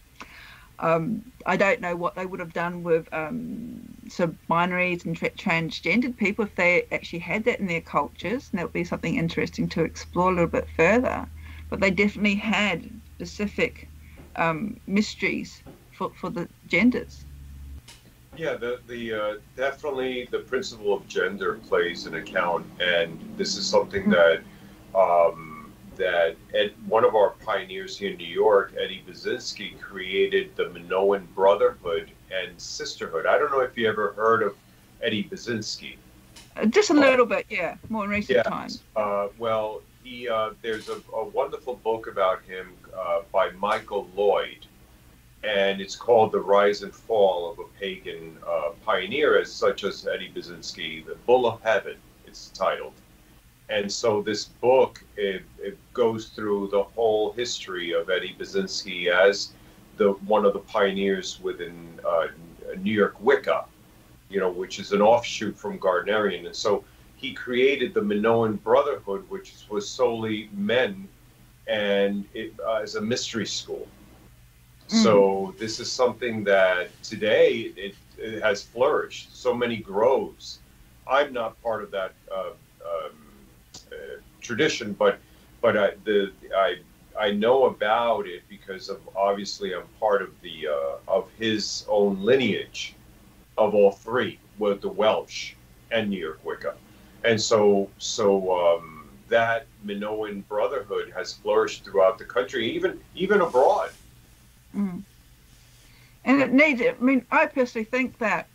um, I don't know what they would have done with um, sort of binaries and tra- transgendered people if they actually had that in their cultures, and that would be something interesting to explore a little bit further. But they definitely had specific um, mysteries for, for the genders. Yeah, the the uh, definitely the principle of gender plays an account, and this is something that um, that Ed, one of our pioneers here in New York, Eddie Buczynski, created the Minoan Brotherhood and Sisterhood. I don't know if you ever heard of Eddie Buczynski. Uh, Just a little bit, yeah, more in recent times. Uh, well, he uh, there's a, a wonderful book about him uh, by Michael Lloyd, and it's called "The Rise and Fall of a Pagan uh, Pioneer," as such as Eddie Buczynski, "The Bull of Heaven." It's titled, and so this book it, it goes through the whole history of Eddie Buczynski as the one of the pioneers within uh, New York Wicca, you know, which is an offshoot from Gardnerian, and so he created the Minoan Brotherhood, which was solely men, and it uh, as a mystery school. So this is something that today it, it has flourished. So many groves. I'm not part of that uh, tradition, but but I, the I I know about it because of obviously I'm part of the uh, of his own lineage of all three, with the Welsh and New York Wicca, and so so um, that Minoan Brotherhood has flourished throughout the country, even even abroad. Mm. And it needs, I mean, I personally think that,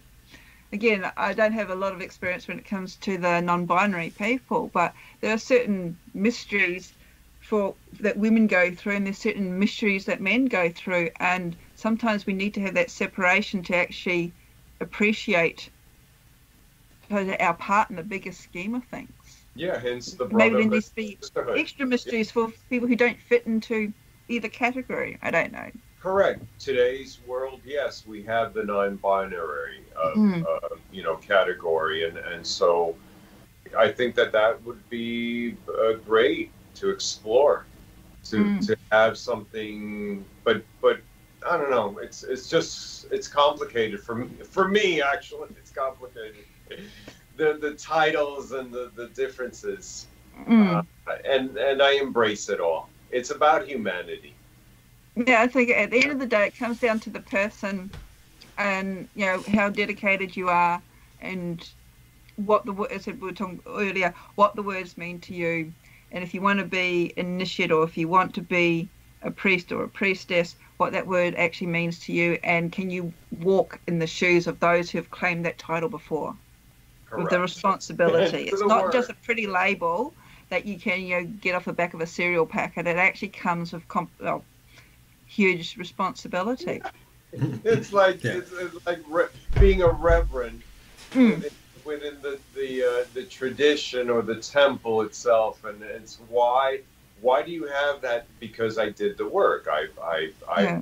again, I don't have a lot of experience when it comes to the non binary people, but there are certain mysteries for that women go through and there's certain mysteries that men go through and sometimes we need to have that separation to actually appreciate our part in the bigger scheme of things. Yeah, hence the maybe there needs to be extra mysteries for people who don't fit into either category. I don't know Correct. Today's world, yes, we have the non-binary. uh, Mm. uh, you know category, and and so I think that that would be uh, great to explore, to Mm. to have something, but but I don't know. It's it's just it's complicated for me. For me, actually, it's complicated. The the titles and the the differences, Mm. uh, and and I embrace it all. It's about humanity. Yeah, I think at the end of the day, it comes down to the person and, you know, how dedicated you are and what the, as we were talking earlier, what the words mean to you. And if you want to be initiate or if you want to be a priest or a priestess, what that word actually means to you. And can you walk in the shoes of those who have claimed that title before? With the responsibility. It's the not just a pretty label that you can, you know, get off the back of a cereal packet. It actually comes with comp- well, huge responsibility. it's like Yeah. it's, it's like re- being a reverend Mm. within, within the the uh, the tradition or the temple itself, and it's why why do you have that? Because I did the work. I I I. Yeah.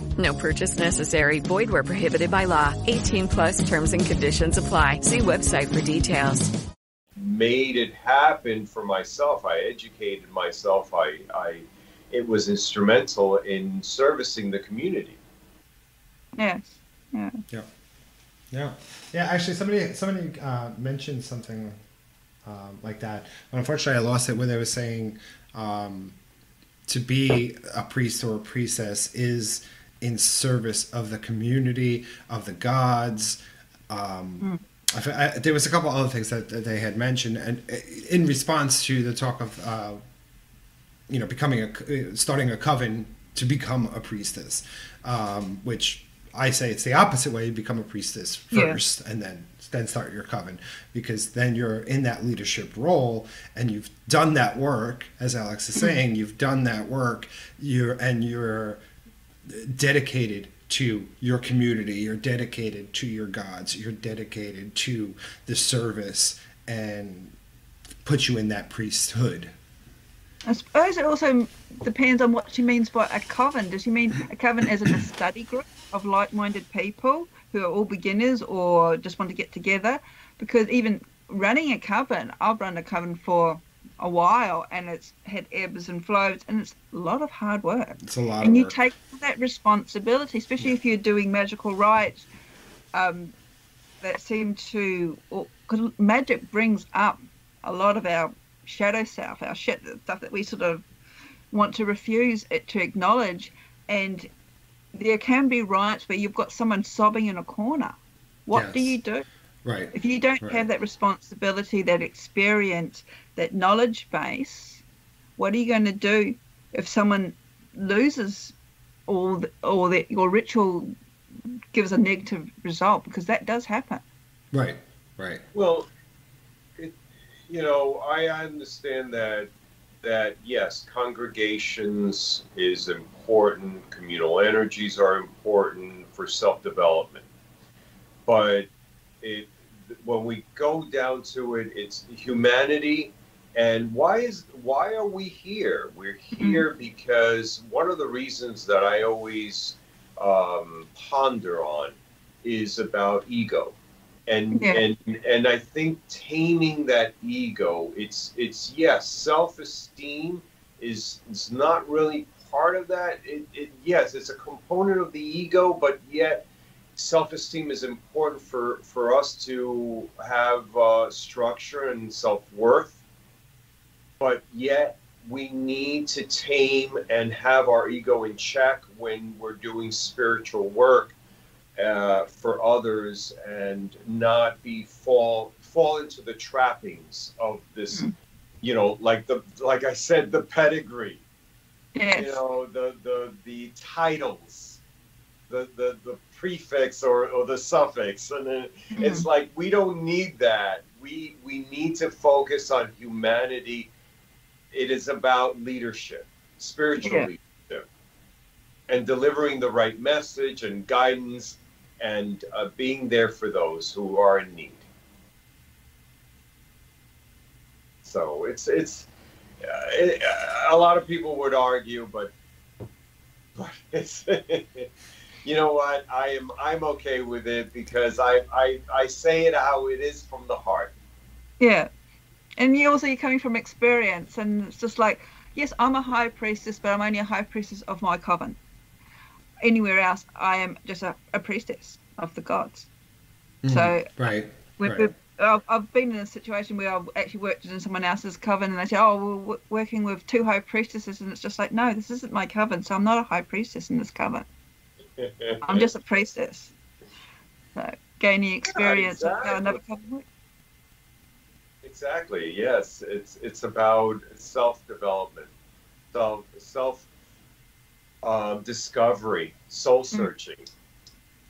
No purchase necessary. Void where prohibited by law. 18 plus terms and conditions apply. See website for details. made it happen for myself. I educated myself. I, I it was instrumental in servicing the community. Yes. Yeah. Yeah. Yeah. Yeah. Actually, somebody somebody uh, mentioned something um, like that. But unfortunately, I lost it when they were saying um, to be a priest or a priestess is in service of the community, of the gods. Um, I I, there was a couple other things that, that they had mentioned, and uh, in response to the talk of uh, you know becoming a starting a coven to become a priestess, um, which I say it's the opposite way: you become a priestess Yeah. first, and then then start your coven, because then you're in that leadership role, and you've done that work, as Alex is saying, you've done that work, you're and you're dedicated to your community, you're dedicated to your gods, you're dedicated to the service, and put you in that priesthood. I suppose it also depends on what she means by a coven. Does she mean a coven as in a study group of like-minded people who are all beginners or just want to get together? Because even running a coven, I've run a coven for a while, and it's had ebbs and flows, and it's a lot of hard work. It's a lot and of you work. take that responsibility, especially if you're doing magical rites um, that seem to, because magic brings up a lot of our shadow self, our shit, stuff that we sort of want to refuse it to acknowledge. And there can be rites where you've got someone sobbing in a corner. What do you do? Right. If you don't Right. have that responsibility, that experience, that knowledge base, what are you going to do if someone loses all the, or that your ritual gives a negative result? Because that does happen. Right. Right. Well, it, you know, I understand that that yes, congregations is important. Communal energies are important for self-development, but it when we go down to it, it's humanity And why is why are we here? We're here because one of the reasons that I always um, ponder on is about ego, and Yeah. and and I think taming that ego. It's it's yes, self esteem is is not really part of that. It, it yes, it's a component of the ego, but yet self-esteem is important for for us to have uh, structure and self-worth. But yet we need to tame and have our ego in check when we're doing spiritual work uh, for others and not be fall fall into the trappings of this you know like the like i said the pedigree. Yes. you know the the the titles the the, the prefix or, or the suffix. And then it's like we don't need that. We we need to focus on humanity. It is about leadership spiritual Yeah. leadership and delivering the right message and guidance and uh, being there for those who are in need. So it's it's uh, it, a lot of people would argue, but but it's you know what I am I'm okay with it because I I I say it how it is from the heart. Yeah. And you also you're coming from experience and it's just like, yes, I'm a high priestess, but I'm only a high priestess of my coven. Anywhere else I am just a, a priestess of the gods. Mm-hmm. So right, We've, right. we've, I've, I've been in a situation where I've actually worked in someone else's coven and they say, oh, we're w- working with two high priestesses. And it's just like, no, this isn't my coven. So I'm not a high priestess in this coven. I'm just a priestess. So gaining experience of how another works. Exactly. Yes, it's it's about self development, self self um, discovery, soul searching.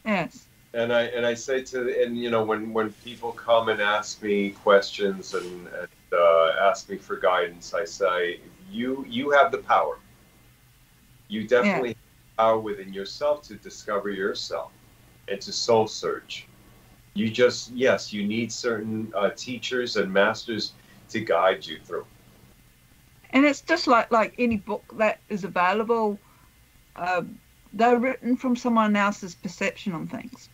Yes. And I and I say to and you know when when people come and ask me questions and, and uh, ask me for guidance, I say you you have the power. You definitely have power within yourself to discover yourself and to soul search. You just yes, you need certain uh, teachers and masters to guide you through. And it's just like like any book that is available. Um, they're written from someone else's perception on things.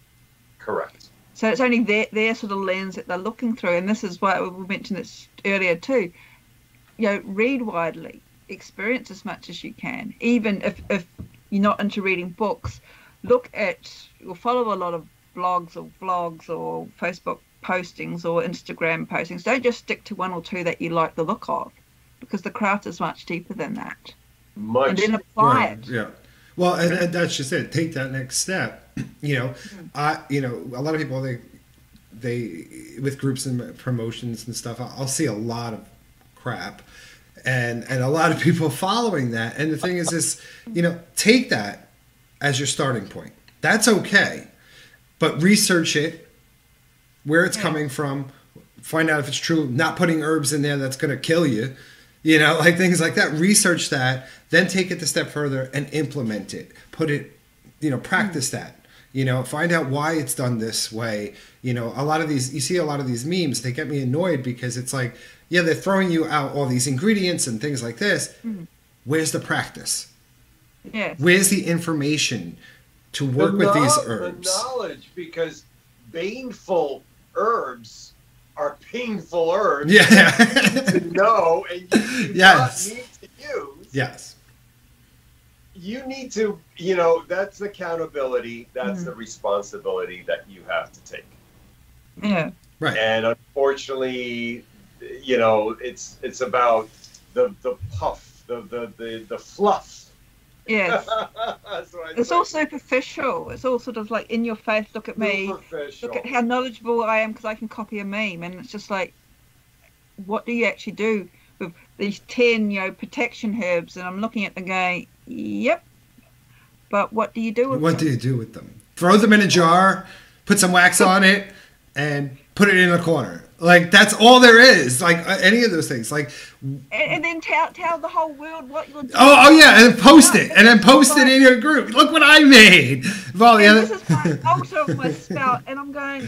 Correct. So it's only their, their sort of lens that they're looking through. And this is why we mentioned this earlier too. You know, read widely, experience as much as you can. Even if, if you're not into reading books, look at or follow a lot of blogs or vlogs or Facebook postings or Instagram postings. Don't just stick to one or two that you like the look of, because the craft is much deeper than that. Much. And then apply Right, it. Yeah. Well, and, and that's just it. Take that next step. You know, hmm. I you know a lot of people they they with groups and promotions and stuff. I'll see a lot of crap, and and a lot of people following that. And the thing is, is you know, take that as your starting point. That's okay, but research it, where it's coming from, find out if it's true. Not putting herbs in there that's going to kill you. You know, like things like that. Research that, then take it a step further and implement it. Put it, you know, practice hmm. that. You know, find out why it's done this way. You know, a lot of these, you see a lot of these memes, they get me annoyed because it's like, yeah, they're throwing you out all these ingredients and things like this. Where's the practice? Yes. Where's the information to work The with these herbs? The knowledge, because baneful herbs are painful herbs. Yeah. to know and you do Yes. not need to use. Yes. You need to, you know, that's accountability. That's Mhm. the responsibility that you have to take. Yeah. Right. And unfortunately, you know, it's it's about the the puff, the the the, the fluff. Yes. That's what It's say. all superficial. It's all sort of like in your face. Look at me. Superficial. Look at how knowledgeable I am because I can copy a meme, and it's just like, what do you actually do with these ten, you know, protection herbs? And I'm looking at them going, yep. But what do you do with What them? do you do with them? Throw them in a jar, put some wax on it, and put it in a corner. Like that's all there is. Like uh, any of those things. Like and, and then tell tell the whole world what you're doing. oh oh yeah, and then post it, and then post it in your group. Look what I made. The And this is my altar of my spout, and I'm going.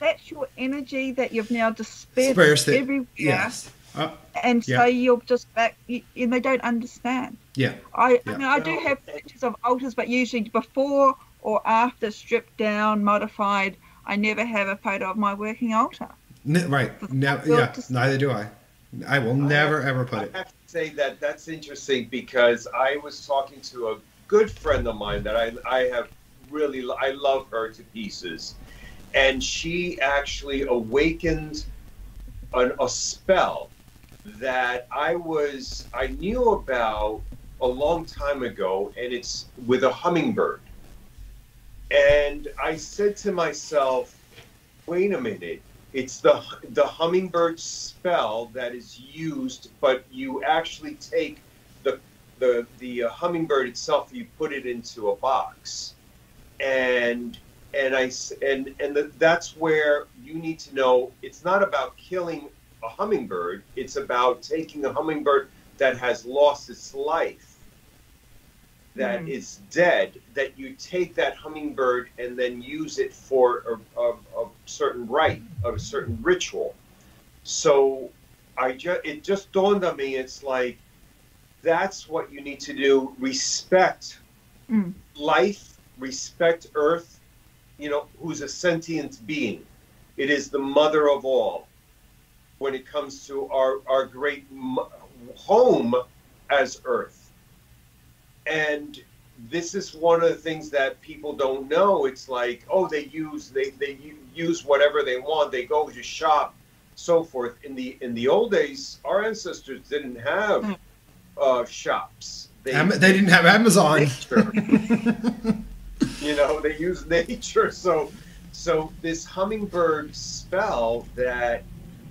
That's your energy that you've now dispersed everywhere. yes. Uh, and so you're just back, you, and they don't understand. Yeah. I, Yeah. I mean, I do have pictures of altars, but usually before or after stripped down, modified. I never have a photo of my working altar. N- right. No, Well, yeah. Neither do I. I will never ever put it. I have to say that that's interesting because I was talking to a good friend of mine that I, I have really, I love her to pieces. And she actually awakened an, a spell that I was, I knew about a long time ago, and it's with a hummingbird. And I said to myself, wait a minute, it's the the hummingbird spell that is used, but you actually take the the the uh, hummingbird itself, you put it into a box, and and I and and the, that's where you need to know it's not about killing a hummingbird; it's about taking a hummingbird that has lost its life, that is Mm. dead, that you take that hummingbird and then use it for a, a, a certain rite, of a certain ritual. So I just it just dawned on me. It's like that's what you need to do. Respect Mm. life, respect Earth. You know, who's a sentient being. It is the mother of all. When it comes to our our great m- home as Earth, and this is one of the things that people don't know. It's like, oh, they use they they use whatever they want. They go to shop, so forth. In the in the old days, our ancestors didn't have uh, shops. Am- they didn't have Amazon. You know, they use nature. So, so this hummingbird spell that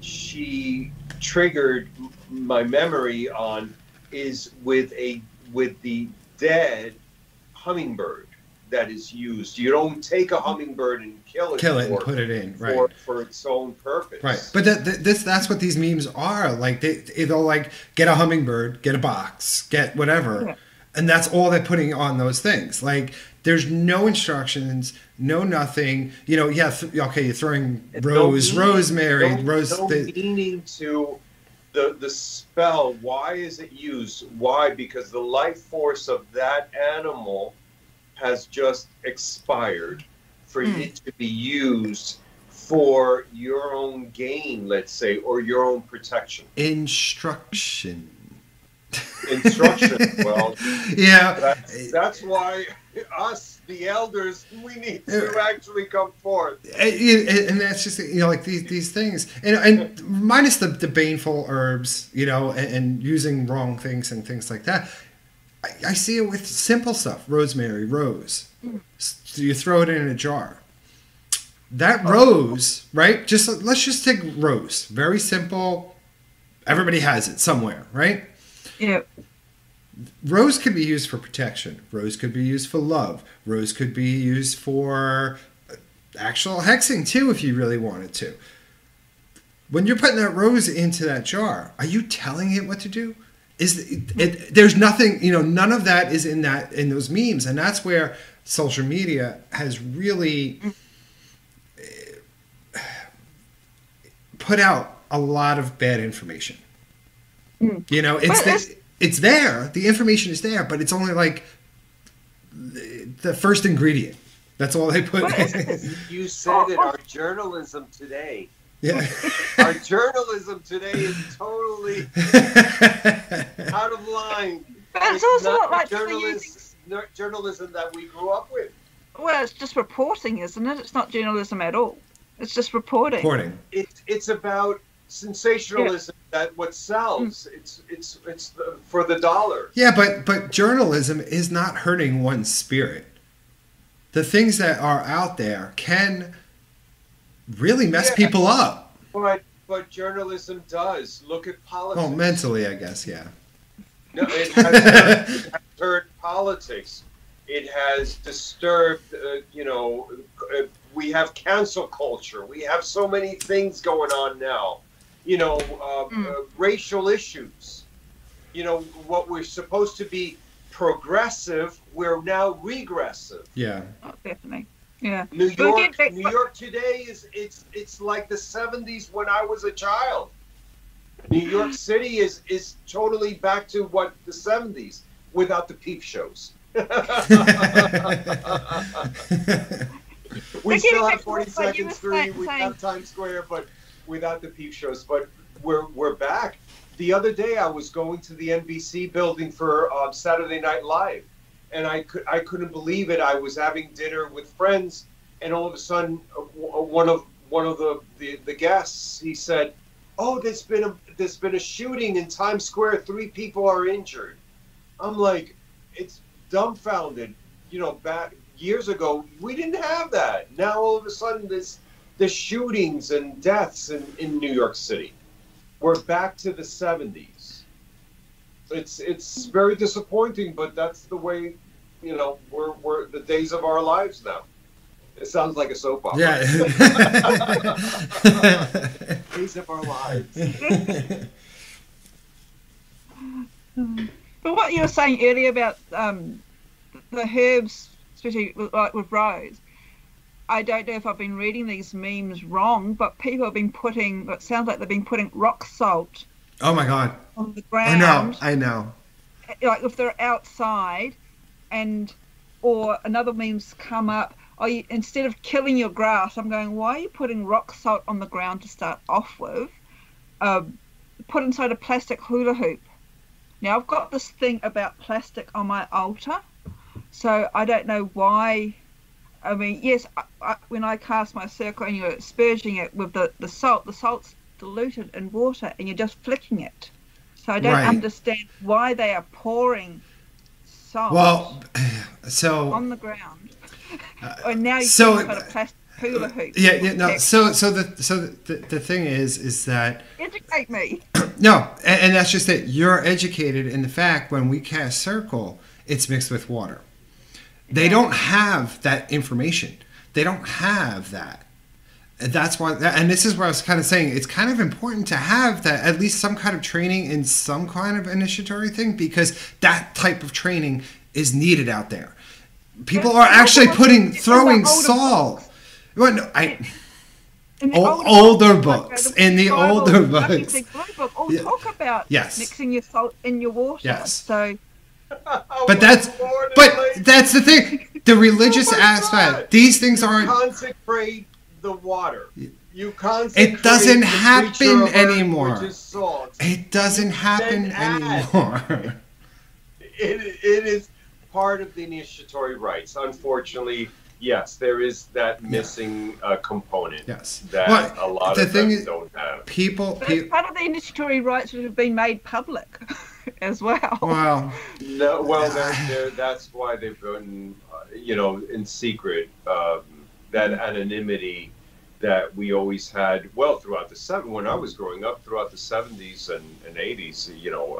she triggered my memory on is with a with the dead hummingbird that is used. You don't take a hummingbird and kill it. Kill it and put it in, right. For, for its own purpose. Right, but that, that this that's what these memes are. Like they they'll like get a hummingbird, get a box, get whatever, Yeah. and that's all they're putting on those things. Like there's no instructions, no nothing. You know, yeah, th- okay, you're throwing rose, No meaning- rosemary, no, rose. No the- meaning to the the spell. Why is it used? Why? Because the life force of that animal has just expired for Hmm. it to be used for your own gain, let's say, or your own protection. instruction. Instruction. well, Yeah. that's, that's why us, the elders, we need to actually come forth. Eh, and, and- eh, and that's just you know like these these things. And, and minus the, the baneful herbs you know and, and using wrong things and things like that I, I see it with simple stuff. Rosemary rose. So you throw it in a jar? That oh. rose right? Just let's just take rose. Very simple. Everybody has it somewhere right? Yeah. Rose could be used for protection. Rose could be used for love. Rose could be used for uh, actual hexing too, if you really wanted to. When you're putting that rose into that jar, are you telling it what to do? Is it, it, there's nothing, you know, none of that is in that in those memes, and that's where social media has really uh, put out a lot of bad information. You know, it's the, it's there. The information is there, but it's only like the, the first ingredient. That's all they put. You said it. Our journalism today. yeah. Our journalism today is totally out of line. But it's also not not like the journalism, not journalism that we grew up with. Well, it's just reporting, isn't it? It's not journalism at all. It's just reporting. Reporting. It's it's about sensationalism that what sells. It's it's it's the, for the dollar. Yeah, but but journalism is not hurting one's spirit. The things that are out there can really mess Yeah. people up. But but journalism does look at politics. Oh, mentally, I guess. Yeah. No, it has, hurt, it has hurt politics. It has disturbed, uh, you know, uh, we have cancel culture. We have so many things going on now. You know, uh, uh, racial issues. You know, what we're supposed to be progressive, we're now regressive. Yeah. Oh, definitely. Yeah. New But again, York, back- New York today is it's it's like the '70s when I was a child. New York City is is totally back to what the '70s without the peep shows. we still have 42nd Street, we have Times Square, but without the peep shows. But we're we're back. The other day, I was going to the NBC building for uh, Saturday Night Live, and I could I couldn't believe it. I was having dinner with friends, and all of a sudden, uh, one of one of the, the, the guests he said, "Oh, there's been a there's been a shooting in Times Square. Three people are injured." I'm like, it's dumbfounded. You know, back years ago, we didn't have that. Now all of a sudden, there's there's shootings and deaths in, in New York City. We're back to the 70s. It's it's very disappointing, but that's the way, you know, we're we're the days of our lives now. It sounds like a soap opera. Yeah. days of our lives. But what you were saying earlier about um, the herbs, especially like with rose, I don't know if I've been reading these memes wrong, but people have been putting. It sounds like they've been putting rock salt. Oh my god. On the ground. I know. I know. Like if they're outside, and or another meme's come up. Are you instead of killing your grass? I'm going. Why are you putting rock salt on the ground to start off with? Uh, put inside a plastic hula hoop. Now I've got this thing about plastic on my altar, so I don't know why. I mean, yes, I, I, when I cast my circle and you're asperging it with the, the salt, the salt's diluted in water and you're just flicking it. So I don't Right. understand why they are pouring salt Well, so on the ground. Uh, and now you so- got a plastic hula uh, hoop. yeah, yeah, no. So, so the so the, the thing is, is that Educate me. no, and, and that's just it. You're educated in the fact when we cast circle, it's mixed with water. They don't have that information. They don't have that. And That's why, and this is what I was kind of saying it's kind of important to have that at least some kind of training in some kind of initiatory thing because that type of training is needed out there. People are actually putting throwing salt. Well, no, I In the Ol- older older books, uh, books, in the older books. Big Blue Book all Yeah. talk about Yes. mixing your salt in your water. Yes. So but that's but that's the thing. The religious oh aspect. These things aren't. consecrate the water. You consecrate It doesn't happen creature of earth, anymore. Which is salt. It doesn't happen anymore. It, it is part of the initiatory rites. Unfortunately, yes, there is that missing uh, component yes. that Well, a lot the of thing them is- don't have. People, But it's part of the initiatory rights that have been made public as well. Well, No, well, they're, they're, that's why they've been, uh, you know, in secret. Um, that anonymity that we always had. Well, throughout the seven when I was growing up, throughout the seventies and, and eighties, you know,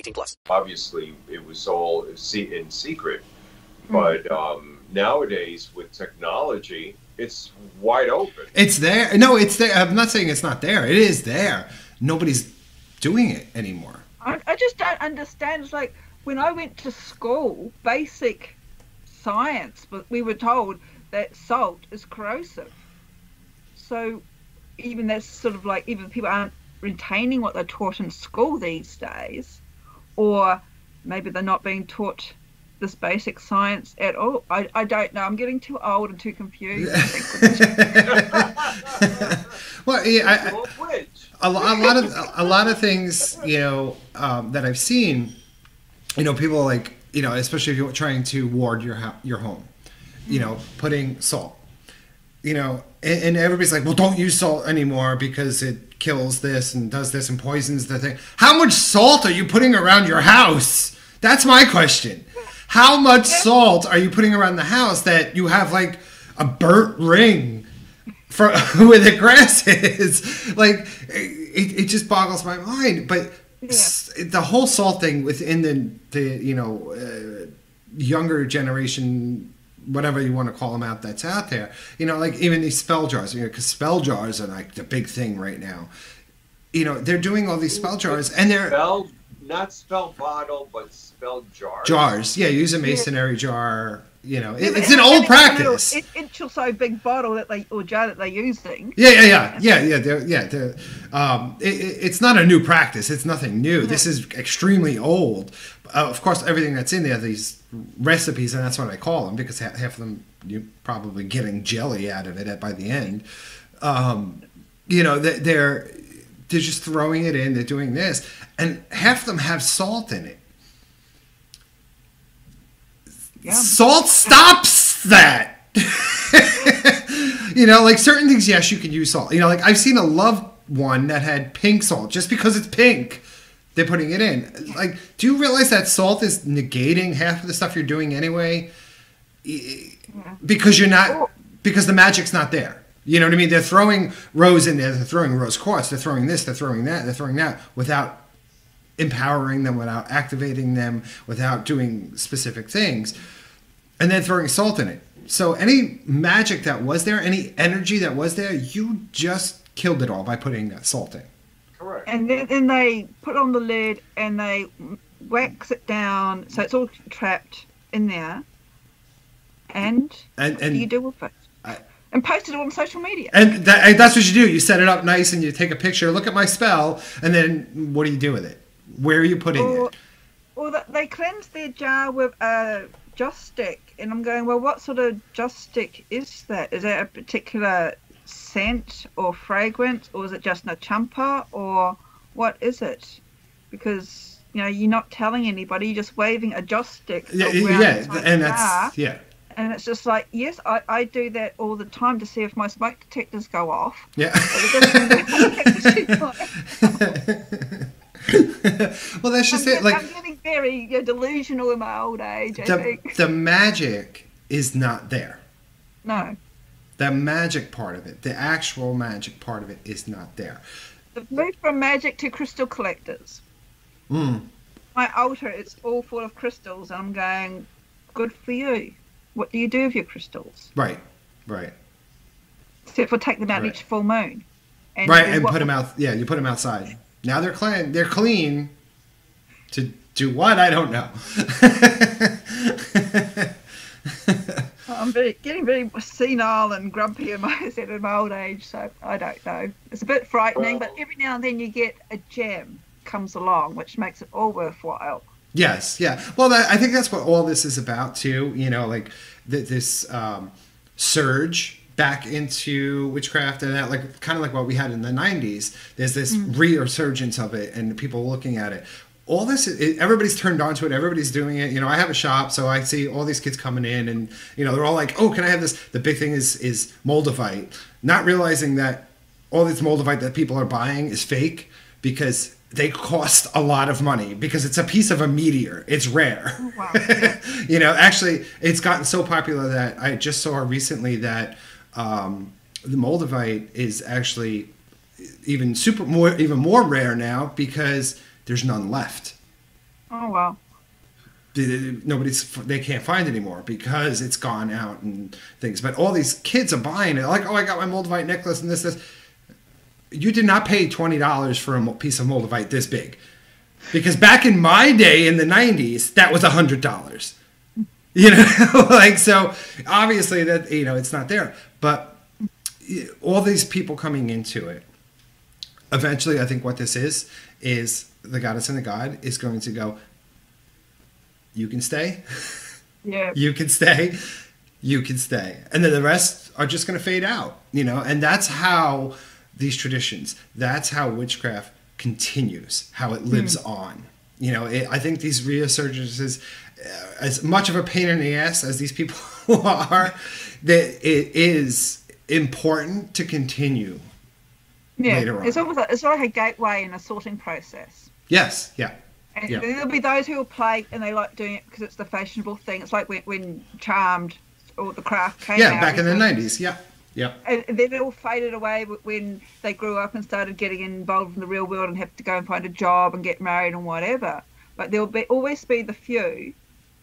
18 plus. obviously it was all in secret. But um, nowadays, with technology, it's wide open. It's there. No, it's there. I'm not saying it's not there. It is there. Nobody's doing it anymore. I, I just don't understand. It's like when I went to school, basic science, but we were told that salt is corrosive. So even that's sort of like even people aren't retaining what they're taught in school these days, or maybe they're not being taught this basic science at all. I, I don't know. I'm getting too old and too confused. well, yeah, I, a, a lot of a lot of things, you know, um, that I've seen, you know, people like, you know, especially if you're trying to ward your your home, you know, putting salt, you know, and, and everybody's like, well, don't use salt anymore because it kills this and does this and poisons the thing. How much salt are you putting around your house? That's my question. How much salt are you putting around the house that you have like a burnt ring for where the grass is? Like it, it just boggles my mind. But s- the whole salt thing within the the you know uh, younger generation whatever you want to call them out that's out there you know like even these spell jars you know because spell jars are like the big thing right now you know they're doing all these spell jars and they're spell not spell bottle, but spell jar. jars yeah use a masonry jar you know it, Yeah, it's an old and it's a little practice in- inch or so big bottle that they or jar that they're using. Yeah, yeah, yeah, yeah, yeah. They're, yeah, they're, um, it, it- it's not a new practice. It's nothing new. This is extremely old. Uh, of course, everything that's in there, these recipes, and that's what I call them because half of them you're probably getting jelly out of it at, by the end. Um, you know, they- they're they're just throwing it in. They're doing this, and half of them have salt in it. Salt stops that. you know, like certain things, yes, you can use salt. You know, like I've seen a love one that had pink salt just because it's pink. They're putting it in. Like, do you realize that salt is negating half of the stuff you're doing anyway? Because you're not, because the magic's not there. You know what I mean? They're throwing rose in there. They're throwing rose quartz. They're throwing this. They're throwing that. They're throwing that without empowering them, without activating them, without doing specific things, and then throwing salt in it. So any magic that was there, any energy that was there, you just killed it all by putting that salt in. Correct. And then, then they put on the lid and they wax it down so it's all trapped in there. And, And what do you do with it? and post it on social media. and, that, and that's what you do. You set it up nice, and you take a picture. Look at my spell, and then what do you do with it? Where are you putting or, it? or that they cleanse their jar with a joss stick, and I'm going, well, what sort of joss stick is that? Is that a particular scent or fragrance, or is it just a champa, or what is it? Because you know you're not telling anybody, you're just waving a joss stick. Yeah, around yeah, and that's jar, yeah. And it's just like, yes, I, I do that all the time to see if my smoke detectors go off. Yeah. well, that's just I'm, it. Like I'm getting very you know, delusional in my old age. I the think. the magic is not there. No, The magic part of it, the actual magic part of it, is not there. the move from magic to crystal collectors. Mm. My altar, it's all full of crystals, and I'm going, good for you. What do you do with your crystals? Right, right, Except for take them out Right. each full moon. And right, and put them out. Yeah, you put them outside. Now they're clean. They're clean. To do what? I don't know. I'm very, getting very senile and grumpy in my head in my old age, so I don't know. It's a bit frightening, but every now and then you get a gem comes along, which makes it all worthwhile. Yes, yeah. Well, that, I think that's what all this is about too. You know, like th- this um, surge back into witchcraft and that, like kind of like what we had in the '90s. There's this resurgence of it, and people looking at it. All this, it, everybody's turned on to it. Everybody's doing it. You know, I have a shop, so I see all these kids coming in, and you know, they're all like, "Oh, can I have this?" The big thing is is moldavite, not realizing that all this moldavite that people are buying is fake because they cost a lot of money because it's a piece of a meteor. It's rare. you know, actually, it's gotten so popular that I just saw recently that um, the moldavite is actually even super more even more rare now because there's none left. Oh wow. Nobody's they can't find anymore because it's gone out and things. But all these kids are buying it like, oh, I got my moldavite necklace and this this. you did not pay twenty dollars for a piece of moldavite this big, because back in my day in the '90s, that was a hundred dollars. You know, like so. Obviously, that you know it's not there, but all these people coming into it. Eventually, I think what this is is the goddess and the god is going to go. You can stay. Yeah. you can stay you can stay and then the rest are just going to fade out you know and that's how these traditions that's how witchcraft continues how it lives on you know it, i think these resurgences uh, as much of a pain in the ass as these people are that it is important to continue Yeah. later on. It's almost like, it's like a gateway and a sorting process. Yes yeah And Yeah. there'll be those who will play and they like doing it because it's the fashionable thing. It's like when, when Charmed or the craft came yeah out. back in the 90s yeah yeah And then it all faded away when they grew up and started getting involved in the real world and have to go and find a job and get married and whatever. But there'll be always be the few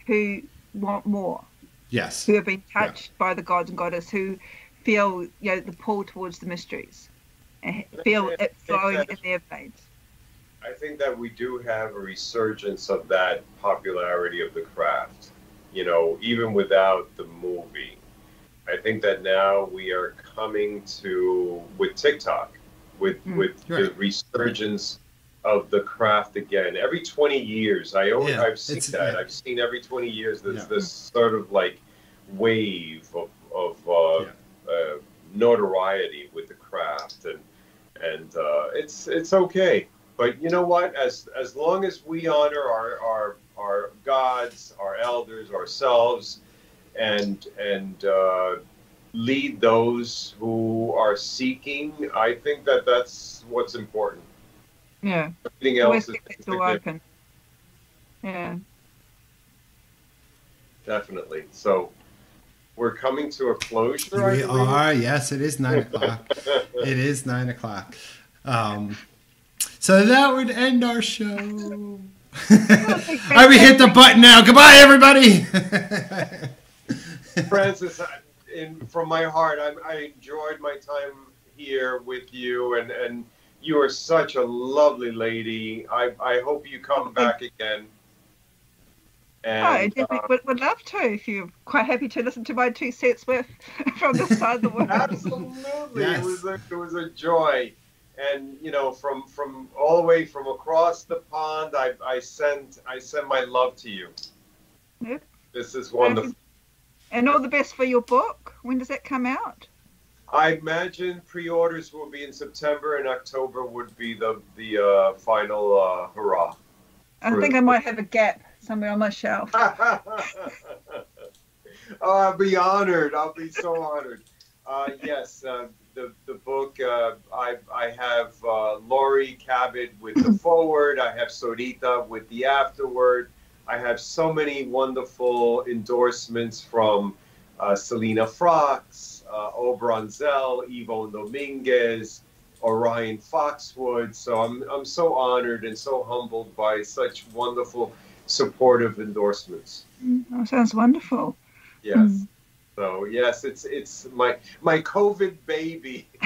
who want more, yes who have been touched by the gods and goddess, who feel you know the pull towards the mysteries, and feel it flowing in their veins. I think that we do have a resurgence of that popularity of the craft. You know, even without the movie, I think that now we are coming to with TikTok, with Mm, with the right. resurgence of the craft again. Every twenty years, I always, Yeah, I've seen that. yeah. I've seen every twenty years. There's Yeah. this sort of like wave of of uh, uh, notoriety with the craft, and and uh, it's it's okay. But you know what? As as long as we honor our our our gods, our elders, ourselves, and and uh, lead those who are seeking, I think that that's what's important. Yeah. Everything Always else is keep it door insignificant, open. Yeah. definitely. So we're coming to a closure. We believe. are yes it is nine o'clock it is nine o'clock um so that would end our show I we hit the button now. Goodbye, everybody. Frances, I- in from my heart, I, I enjoyed my time here with you, and and you are such a lovely lady. I I hope you come back again. And oh, I definitely uh, would, would love to if you're quite happy to listen to my two sets worth from this side of the world. Absolutely, Yes. it was a, it was a joy, and you know, from from all the way from across the pond, I I send I send my love to you. Yep. This is wonderful. And all the best for your book. When does that come out? I imagine pre-orders will be in September, and October would be the the uh, final uh, hurrah. I think I might have a gap somewhere on my shelf. Oh, I'll be honored. I'll be so honored. Uh, yes, uh, the the book. Uh, I I have uh, Laurie Cabot with the forward. I have Sorita with the afterword. I have so many wonderful endorsements from uh, Selena Fox, uh, Oberon Zell, Yvonne Dominguez, Orion Foxwood. So I'm I'm so honored and so humbled by such wonderful supportive endorsements. Oh, sounds wonderful. Yes. So yes, it's it's my my COVID baby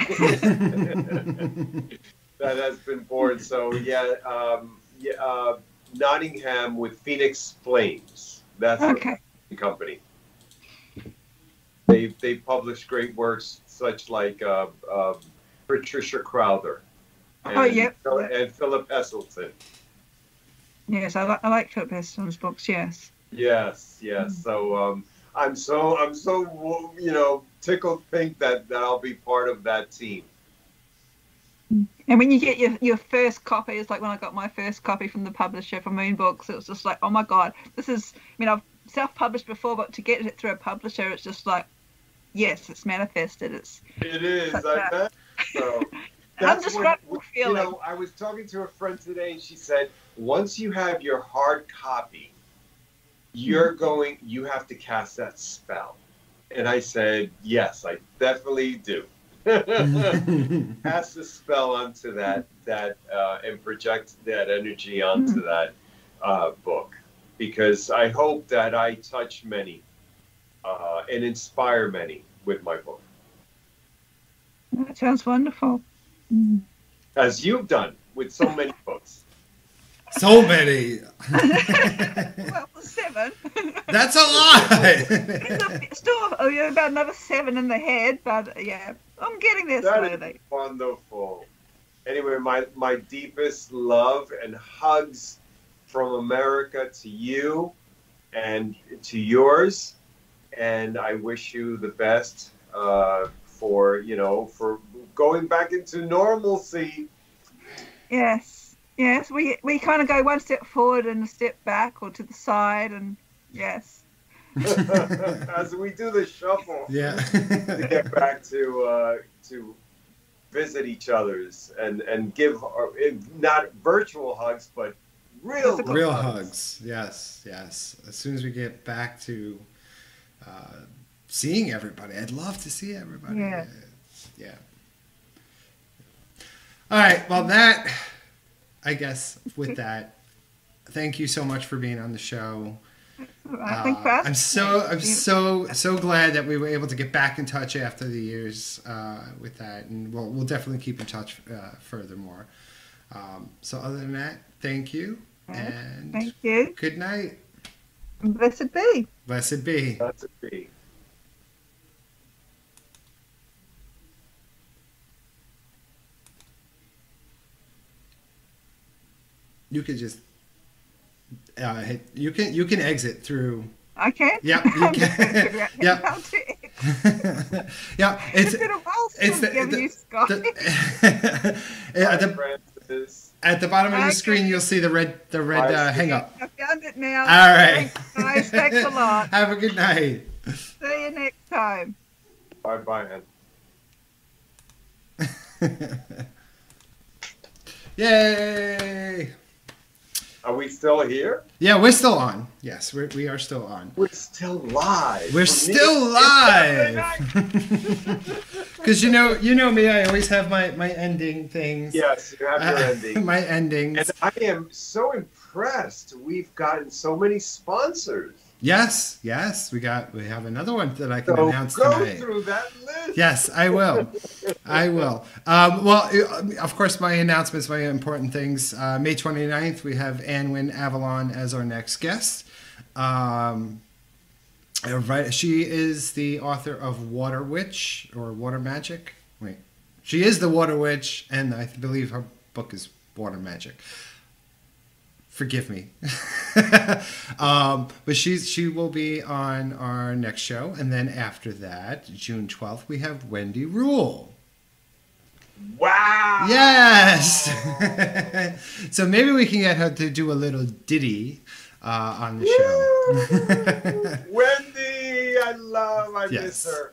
that has been born. So yeah, um, yeah, uh, Nottingham with Phoenix Flames. That's Okay. the company. They they publish great works such like uh, uh, Patricia Crowther. And, Oh, yep. And Philip Heselton. Yes, I like I like Philip Heselton's books. Yes. Yes, yes. So um, I'm so I'm so you know tickled pink that that I'll be part of that team. And when you get your, your first copy, it's like when I got my first copy from the publisher for Moon Books, it was just like, oh my god, this is. I mean, I've self-published before, but to get it through a publisher, it's just like, yes, it's manifested. It's It is. I bet. So that's when, Undescribable you feeling. know. I was talking to a friend today, and she said, once you have your hard copy, you're going. You have to cast that spell. And I said, yes, I definitely do. Cast the spell onto that that uh, and project that energy onto that uh, book because I hope that I touch many uh, and inspire many with my book. that sounds wonderful. Mm. as you've done with so many books. So many. well, seven. That's a lot. Still, oh, yeah, about another seven in the head, but yeah, I'm getting there That is slowly. wonderful. Anyway, my my deepest love and hugs from America to you and to yours, and I wish you the best uh, for you know for going back into normalcy. Yes, yes. We we kind of go one step forward and a step back, or to the side, and yes. as we do the shuffle. Yeah. to get back to uh, to visit each other's and and give uh, not virtual hugs but real Real hugs. Yes, yes. As soon as we get back to uh, seeing everybody, I'd love to see everybody. Yeah. Yeah. All right. Well, that, I guess, with that, thank you so much for being on the show. Uh, I'm so I'm so so glad that we were able to get back in touch after the years uh, with that, and we'll we'll definitely keep in touch uh, furthermore. Um, so other than that, thank you and Thank you. good night. Blessed be. Blessed be. Blessed be. You could just uh, hit, you can you can exit through. I can. Yep, you I'm just trying to can. figure Yep. yeah, it's It's been a while it's since the- I've the- you Skype. at the at the bottom of the screen you'll see the red the red uh, hang up. I found it now. All right. Thanks, guys. Thanks a lot. Have a good night. See you next time. Bye bye, man. Yay! Are we still here? Yeah, we're still on. Yes, we're, we are still on. We're still live. We're still live. Because you know, you know me. I always have my my ending things. Yes, you have your Uh, ending. My endings. And I am so impressed. We've gotten so many sponsors. Yes, yes. We got. We have another one that I can So announce go tonight. through that list. Yes, I will. I will. Um, well, of course, my announcements, my important things. Uh, May 29th, we have Annwyn Avalon as our next guest. Um, uh, right, she is the author of Water Witch or Water Magic. Wait, she is the Water Witch, and I believe her book is Water Magic. Forgive me, um, but she's she will be on our next show, and then after that, June twelfth, we have Wendy Rule. Wow. Yes. so maybe we can get her to do a little ditty uh, on the show. Wendy, I love, I Yes. miss her.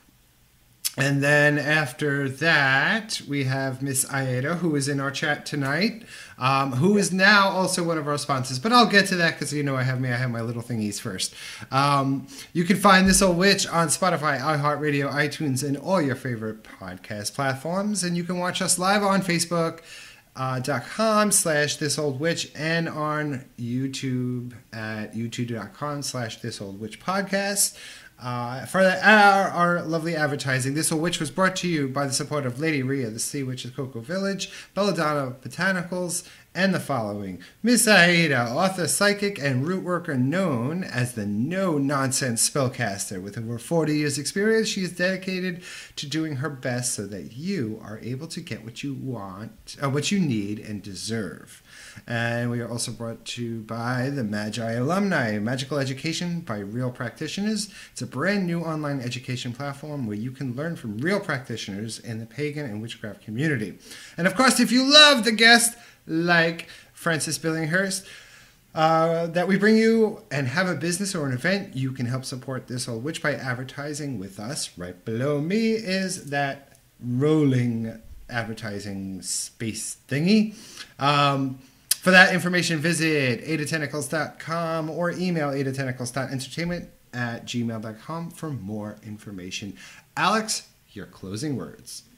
And then after that, we have Miss Aida, who is in our chat tonight, um, who is now also one of our sponsors. But I'll get to that because you know I have me, I have my little thingies first. Um, you can find This Old Witch on Spotify, iHeartRadio, iTunes, and all your favorite podcast platforms. And you can watch us live on Facebook. Uh, dot com slash this old witch and on youtube at youtube.com slash this old witch podcast uh, for the, our, our lovely advertising, this witch was brought to you by the support of Lady Rhea, the Sea Witch of Cocoa Village, Belladonna Botanicals, and the following. Miss Aida, author, psychic, and root worker known as the no nonsense spellcaster. With over 40 years' experience, she is dedicated to doing her best so that you are able to get what you want, uh, what you need, and deserve. And we are also brought to you by the Magi Alumni, Magical Education by Real Practitioners. It's a brand new online education platform where you can learn from real practitioners in the pagan and witchcraft community. And of course, if you love the guest like Frances Billinghurst, uh, that we bring you and have a business or an event, you can help support this old witch by advertising with us. Right below me is that rolling advertising space thingy. Um, for that information, visit adatentacles.com or email adatentacles.entertainment at gmail.com for more information. Alex, your closing words.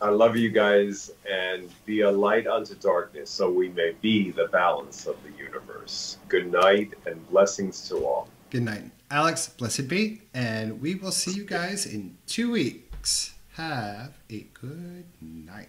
I love you guys and be a light unto darkness so we may be the balance of the universe. Good night and blessings to all. Good night. Alex, blessed be, and we will see you guys in two weeks. Have a good night.